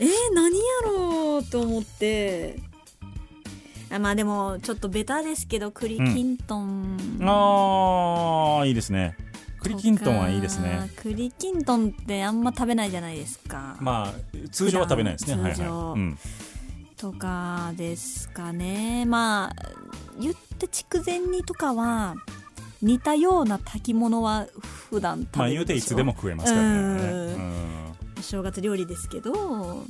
えー、何やろうと思って。あまあでもちょっとベタですけど栗きんとん、ああいいですね栗きんとんはいいですね。栗きんとんってあんま食べないじゃないですか、まあ通常は食べないですね。はい通常。はい、うん、とかですかね。まあ言って筑前煮とかは似たような炊き物は普段食べまあ言うていつでも食えますからね。うん。うん。お正月料理ですけど。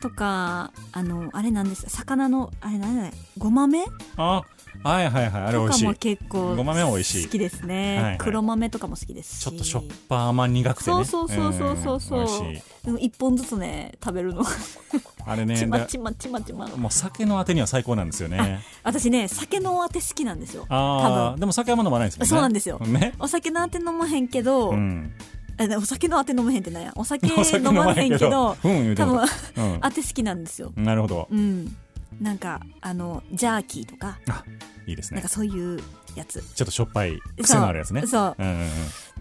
とかあのあれなんです。魚のあれなんだごまめ？あはいはいはいあれ美とかも味しい。結構ごまめは美味しい。好きですね、はいはい。黒豆とかも好きですし。ちょっとしょっぱ甘苦くてね。そうそうそうそうそうう。んそう美味しい。でも一本ずつね食べるの。あれねちまだちまちまちま。もう酒のあてには最高なんですよね。私ね酒のあて好きなんですよ。あ多分。あでも酒は飲まないですもんね。そうなんですよ。ね。お酒のあて飲まへんけど、うん。お酒のあて飲まへんってなんや。お酒 飲まへんけどうん多も。分うん。あて好きなんですよ。なるほど。うんなんかあのジャーキーとかいいですね。なんかそういうやつ。ちょっとしょっぱい癖のあるやつね。そう。そううんうんうん。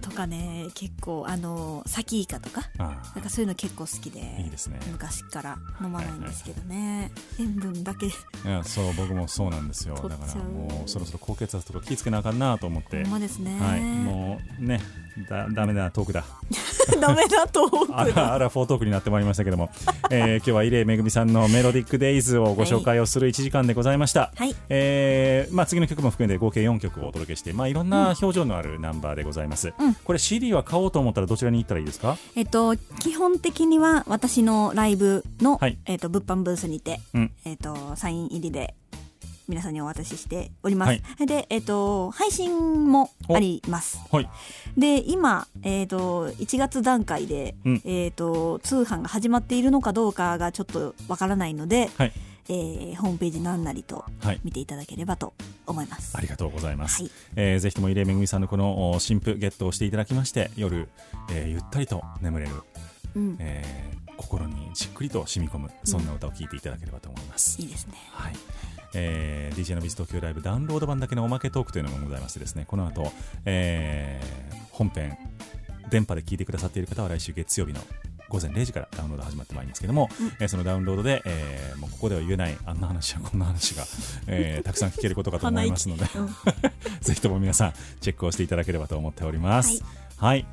とかね結構あのサキイカとかあなんかそういうの結構好きであいいですね。昔から飲まないんですけどね、塩分だけ。いやそう僕もそうなんですよ。だからもうそろそろ高血圧とか気ぃつけなあかんなと思って。ほんまですね、はい。もうねだダメだトークだ。ダメだと思あらあらフォートークになってまいりましたけども、えー今日は伊礼めぐみさんのメロディックデイズをご紹介をする1時間でございました、はい。えーまあ、次の曲も含めて合計4曲をお届けして、まあ、いろんな表情のあるナンバーでございます、うん。これ CD は買おうと思ったらどちらに行ったらいいですか？えっと基本的には私のライブの、はい。えっと物販ブースにて、うん。えっとサイン入りで皆さんにお渡ししております、はい。でえっと配信もあります。はい。で今、えー、と1月段階で、うん。えー、と通販が始まっているのかどうかがちょっとわからないので、はい。えーホームページなんなりとはい。見ていただければと思います。ありがとうございます、はい。えーぜひとも伊礼めぐみさんのこのお新譜ゲットをしていただきまして夜、えーゆったりと眠れる、うん。えー心にじっくりと染み込むそんな歌を聴いていただければと思います、いいですね。はいえー DJ のビズ東京ライブダウンロード版だけのおまけトークというのもございましてですねこの後、えー本編電波で聞いてくださっている方は来週月曜日の午前0時からダウンロード始まってまいりますけども、えーそのダウンロードで、えーもうここでは言えないあんな話やこんな話が、えー たくさん聞けることかと思いますので、うん。ぜひとも皆さんチェックをしていただければと思っております。はい、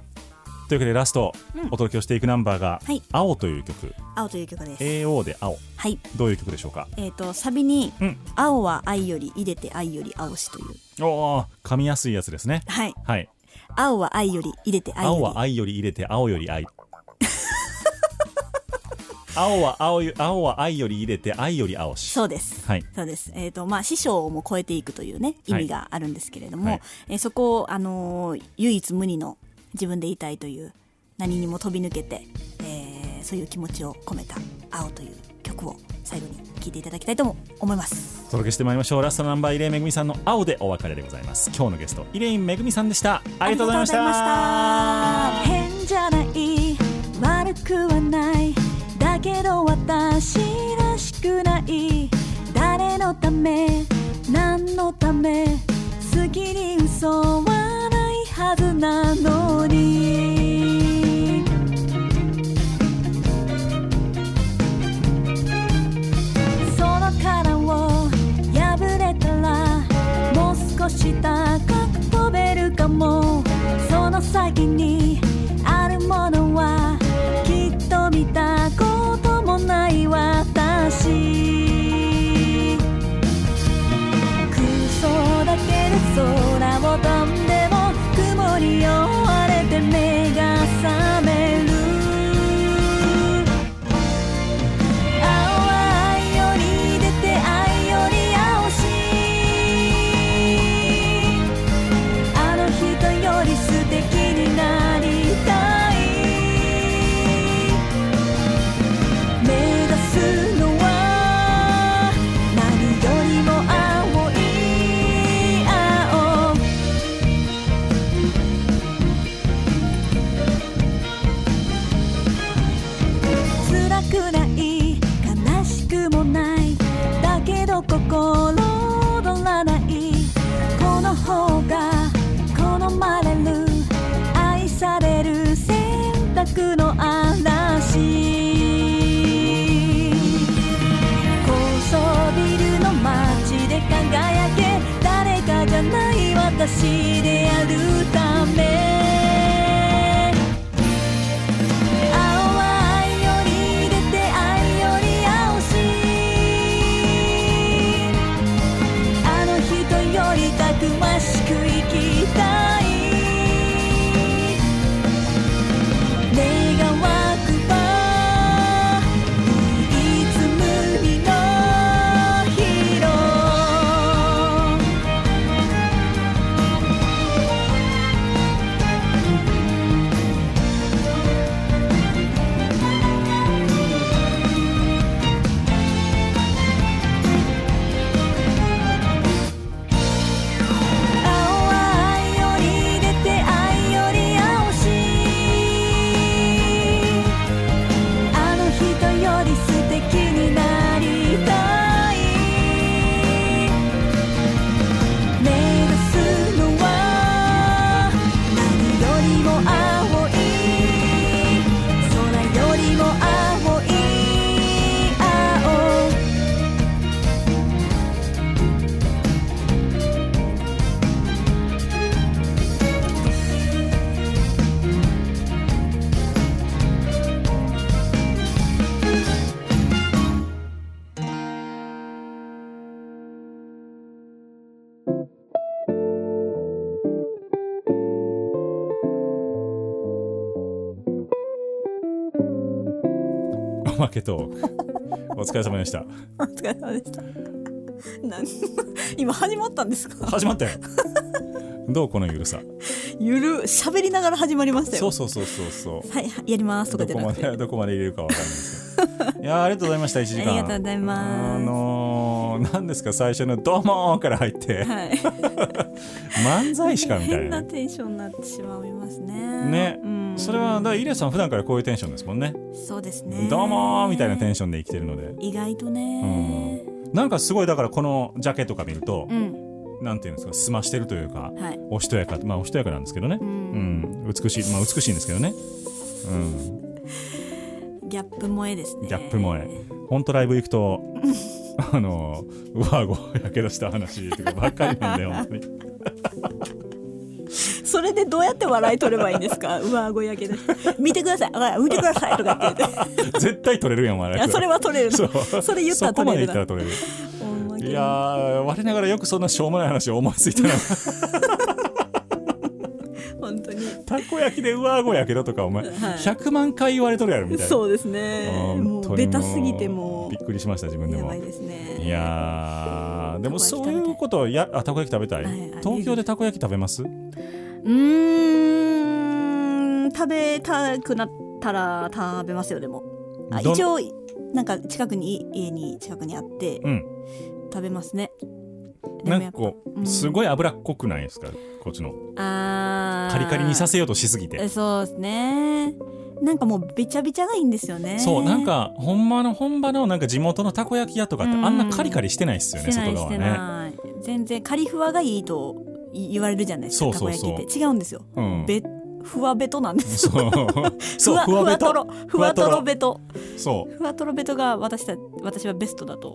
というわけでラスト、うん。お届けをしていくナンバーがはい「青」という曲。青という曲です。AO で「青。はい。」どういう曲でしょうか？えっ、とサビに、うん。青は愛より入れて愛より青しという。おー噛みやすいやつですね。はい。はい。青は愛より入れて愛より。青は愛より入れて青より愛。青は青よ青は愛より入れて愛より青し。そうです。はい。そうです。えっ、と、まあ、師匠も超えていくというね、意味があるんですけれども、はい。えーそこを、あのー唯一無二の自分でいたいという、何にも飛び抜けて、えーそういう気持ちを込めた青という曲を最後に聴いていただきたいとも思います。お届けしてまいりましょう。ラストナンバーイレインめぐみさんの青でお別れでございます。今日のゲストイレインめぐみさんでした。ありがとうございました。変じゃない悪くはない。だけど私らしくない。誰のため何のため好きに嘘ははずなのに。その殻を破れたらもう少し高く飛べるかも。その先にあるものはきっと見たこともない私。空想だけで空を飛んでわおまけトークお疲れ様でした。お疲れ様でした。なん今始まったんですか？始まったよ。どうこのゆるさ？ゆる、喋りながら始まりましたよ。そうそうそうそうそう。はい、やりますとかどこまじゃなくどこまで入れるかわかんないです。けどいやーありがとうございました1時間。ありがとうございます。あのー、何ですか？最初の「どうもー」から入って、はい。漫才師かみたい変ななテンションになってしまいますね。ね、うん、それはだイレさん普段からこういうテンションですもんねそうですね。どうもーみたいなテンションで生きてるので意外とね。なんかすごいだからこのジャケとか見ると、うん。なんていうんですか澄ましてるというか、はい。おしとやかまあおしとやかなんですけどね、う。うんん、美しいまあ美しいんですけどね、うん、ギャップ萌えですね。ギャップ萌え本当ライブ行くとあのうわごやけどした話とかばっかりなんだよ本当にそれでどうやって笑い取ればいいんですか？うわ顎やけで。見てください。あ見てください。とか言って。絶対取れるやん笑いそれは取れる。それ言ったら取れるな。で言ったら取れる。ほんまに。いやー我ながらよくそんなしょうもない話を思いついたな。もう焼きで上顎やけどとかお前、はい。100万回言われとるやろみたいな。そうですね。も本当にうベタすぎてもびっくりしました自分でも。やばいですね。いやーでもそういうことをやあたこ焼き食べたい？はい東京でたこ焼き食べます？うーん。食べたくなったら食べますよでも。あ一応なんか近くに家に近くにあってうん。食べますね。なんかすごい脂っこくないですか？こっちの。あー。カリカリにさせようとしすぎて。えそうですね。なんかもうべちゃべちゃがいいんですよね。そうなんかほんまの本場のなんか地元のたこ焼き屋とかってうんあんなカリカリしてないっすよね外側ね。全然カリフワがいいと言われるじゃないですかたこ焼きって。違うんですよ。うん。べふわべとなんです。よふわふわべと？ろ。ふわとろべと。そう。ふわとろべとが私た私はベストだと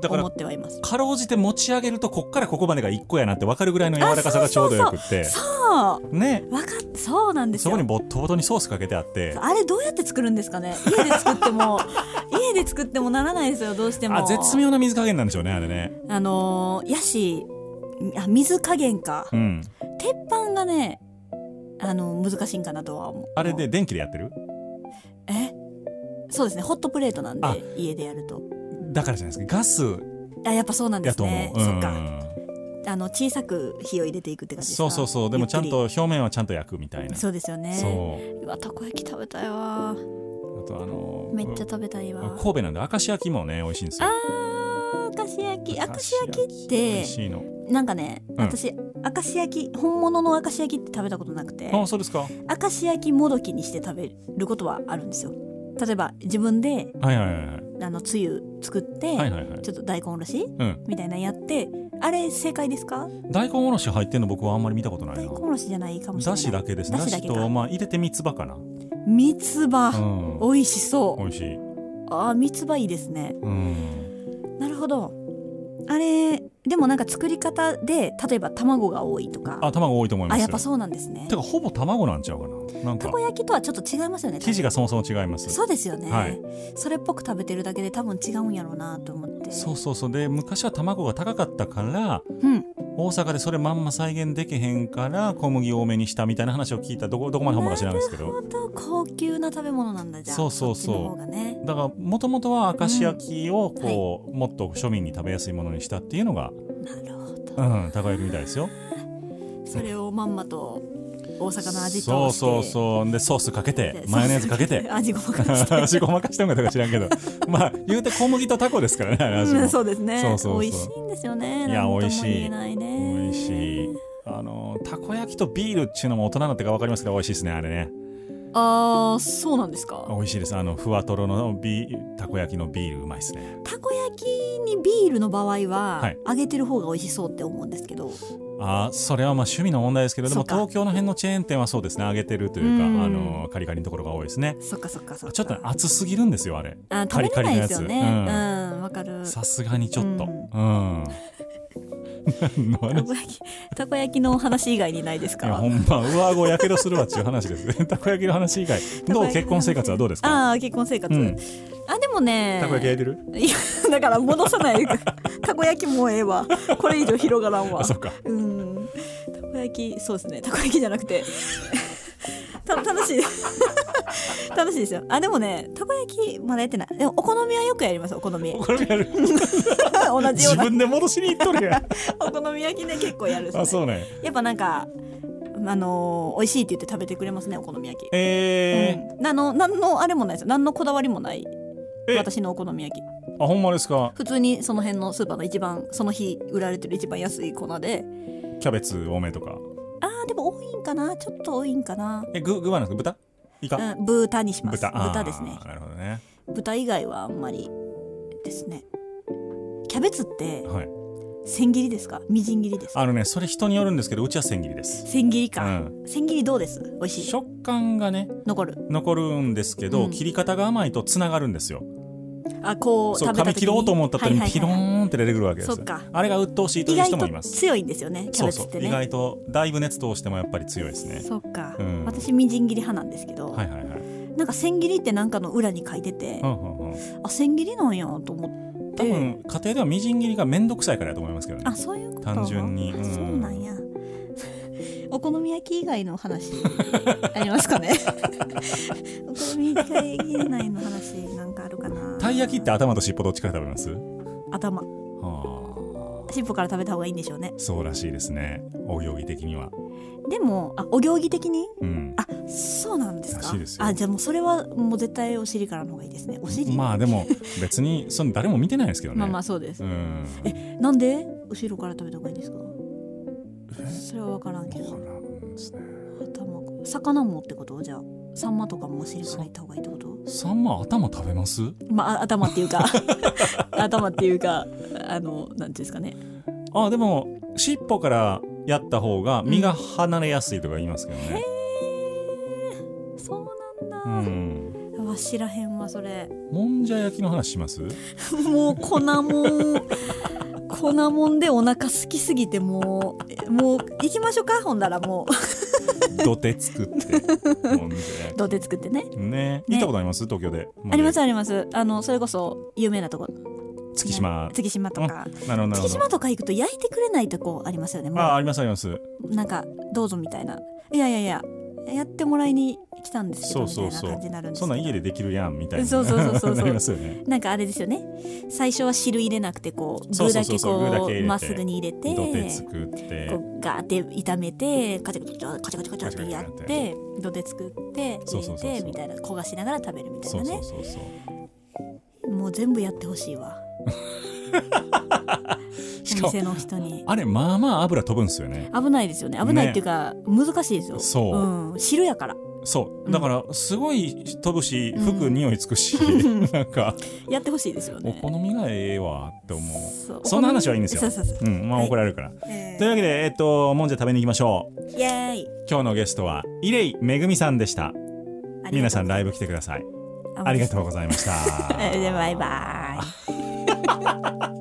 だから思ってはいます。かろうじて持ち上げるとこっからここまでが1個やなって分かるぐらいの柔らかさがちょうどよくって。そうね。わかっそうなんですよ。そこにボットボトにソースかけてあって。あれどうやって作るんですかね？家で作っても 家で作ってもならないですよどうしても。あ絶妙な水加減なんでしょうねあれね。あのー、やしあ水加減か。うん。鉄板がねあの難しいんかなとは思う。あれで電気でやってる？え？そうですね。ホットプレートなんあ。で家でやると。だからじゃないですか。ガスあやっぱそうなんでやと思すねう、うん。そっか。あの小さく火を入れていくって感じそうそうそう。でもちゃんと表面はちゃんと焼くみたいな。そうですよね。そう。うわたこ焼き食べたいわ。あとあのめっちゃ食べたいわ。神戸なんで明石焼きもね美味しいんですよ。あー明石焼き明石焼きっ美てなんかね、ん。私明石焼き本物の明石焼きって食べたことなくてあそうですか。明石焼きもどきにして食べることはあるんですよ。例えば自分ではいはいはいはい。あのつゆ作って、はいはいはい。ちょっと大根おろしうん。みたいなのやってあれ正解ですか？大根おろし入ってんの僕はあんまり見たことないな。大根おろしじゃないかもしれなだいしだけです。ねだしとまあ入れて三つ葉かな。三つ葉、うん。美味しそう。美味しい。あー三つ葉いいですね。うんなるほど。あれでもなんか作り方で例えば卵が多いとか。あ卵多いと思いますよ。あやっぱそうなんですね。てかほぼ卵なんちゃうかな。なんか。たこ焼きとはちょっと違いますよね生地がそもそも違います。そうですよね、はい。それっぽく食べてるだけで多分違うんやろうなと思って。そうそうそう。で昔は卵が高かったからうん。大阪でそれまんま再現できへんから小麦多めにしたみたいな話を聞いた。どこどこまでほんまか知らないですけど。高級な食べ物なんだじゃあ。そうそうそう。ね。だからもともとは明石焼きをこう、もっと庶民に食べやすいものにしたっていうのがなるほど、うんたこ焼きみたいですよ。それをまんまと大阪の味そうとして。そうそうでソースかけてマヨネーズかけて。味ごまかして。味ごまかしてんのかどうか知らんけど。まあ言うて小麦とタコですからね味も。うんそうですね。そうそうそう。美味しいんですよね。いやなんとも美味しい。言えないね。美味しい。あのたこ焼きとビールっていうのも大人になってから分かりますけど美味しいですねあれねあーそうなんですか？美味しいです。あのふわとろのビたこ焼きのビールうまいですね。たこ焼きにビールの場合は、はい。揚げてる方が美味しそうって思うんですけど。あそれはまあ趣味の問題ですけどでも東京の辺のチェーン店はそうですね。揚げてるというかうん。あのカリカリのところが多いですね。そっかそっかそっか。ちょっとね熱すぎるんですよあれ。あ食べれないですよカリのやつ。ねうんわ、かる。さすがにちょっと。ううん、た話こ焼き たこ焼きの話以外にないですいやかほんま上顎やけどするわっていう話です。ねたこ焼きの話以外。どう結婚生活はどうですか？ああ結婚生活、うん。あでもねたこ焼き焼いてる？いやだから戻さないで たこ焼きもうええわ。これ以上広がらんわ。あそっか。うん。たこ焼きそうですね。たこ焼きじゃなくてた楽しい。楽しいですよ。あでもねたこ焼きまだやってない。でもお好みはよくやりますお好み。お好みやる 同じような。自分で戻しに行っとるやん。お好み焼きね結構やるっすね。あそうね。やっぱなんかあのー美味しいって言って食べてくれますねお好み焼き。えうん、あの何のあれもないですよ。何のこだわりもない。え。私のお好み焼き。ー、あほんまですか。普通にその辺のスーパーの一番その日売られてる一番安い粉で。キャベツ多めとかあーでも多いんかな。ちょっと多いんかな。え具具はなんですか？豚？イカ、うん豚にします。豚。あーですね。なるほどね。豚以外はあんまりですね。キャベツってはい。千切りですか？みじん切りですか？あのねそれ人によるんですけどうちは千切りです。千切りか、うん。千切りどうです？美味しい？食感がね残る。残るんですけど、うん。切り方が甘いとつながるんですよあこうそう切ろうと思った時にピローンって出てくるわけですあれが鬱陶しいという人もいます。強いんですよねキャベツってね。そうそう。意外とだいぶ熱通してもやっぱり強いですね。そっか、うん。私みじん切り派なんですけど、はいはいはい。なんか千切りってなんかの裏に書いてて、うんうんうん。あ千切りなんやと思って。多分家庭ではみじん切りがめんどくさいからやと思いますけどね。あそういうこと？単純に。あうん。そうなんや。お お好み焼き以外の話 ありますかね？お好み焼き以外の話たい焼きって頭と尻尾どっちから食べます？頭。は尻尾から食べた方がいいんでしょうね。あそうらしいですね。お行儀的には。でもあお行儀的に？うん。あそうなんですか？らしいですよ。あじゃあもうそれはもう絶対お尻からの方がいいですね。お尻。まあでも別に その誰も見てないですけどね。まあまあそうです、うん。なんで？後ろから食べた方がいいんですか？それは分からんけど。ね。頭。魚もってこと？じゃあサンマとかもお尻からいった方がいいってこと？サンマ頭食べます？まああ頭っていうか。頭っていうかあのなんていうんですかね。あでも尻尾からやった方が身が離れやすいとか言いますけどね。そうなんだ、うん。わ知らへんわそれ。もんじゃ焼きの話します？もう粉もん。粉もんでお腹空きすぎてもうもう行きましょうか？ほんだらも土手作って土手作ってね。ね。ね。行ったことあります？東京で。ありますあります。あのそれこそ有名なとこ。月島。月島とか。なるほど月島どとか行くと焼いてくれないとこありますよねあありますあります。なんかどうぞみたいな。いやいやいややってもらいに来たんですけどそうそうそう。みたいな感じになるんですそんなん家でできるやんみたいな。そうそうそうそうそう。なりますよね。なんかあれですよね。最初は汁入れなくてこうそうそうそう具だけこうまっすぐに入れて土手作って。こうガーって炒めてカチャカチャカチャカチャカチャってやって土手作って入れそうそうそうそうてみたいな焦がしながら食べるみたいそうなねそうそうそうもう全部やってほしいわ。お店の人に。あれまあまあ油飛ぶんですよね。危ないですよね。危ないっていうか、難しいですよ。そう。うん、汁やから。そう。だからすごい飛ぶし服匂いつくし、なんか。やってほしいですよおね好みがええわって思う。そんな話はいいんですよ。そうそうそう。うん。まあはい。怒られるから、えというわけでえっともんじゃ食べに行きましょう。イエーイ。今日のゲストはイレイめぐみさんでした。皆さんライブ来てくださいありがとうございました。えーバイバイ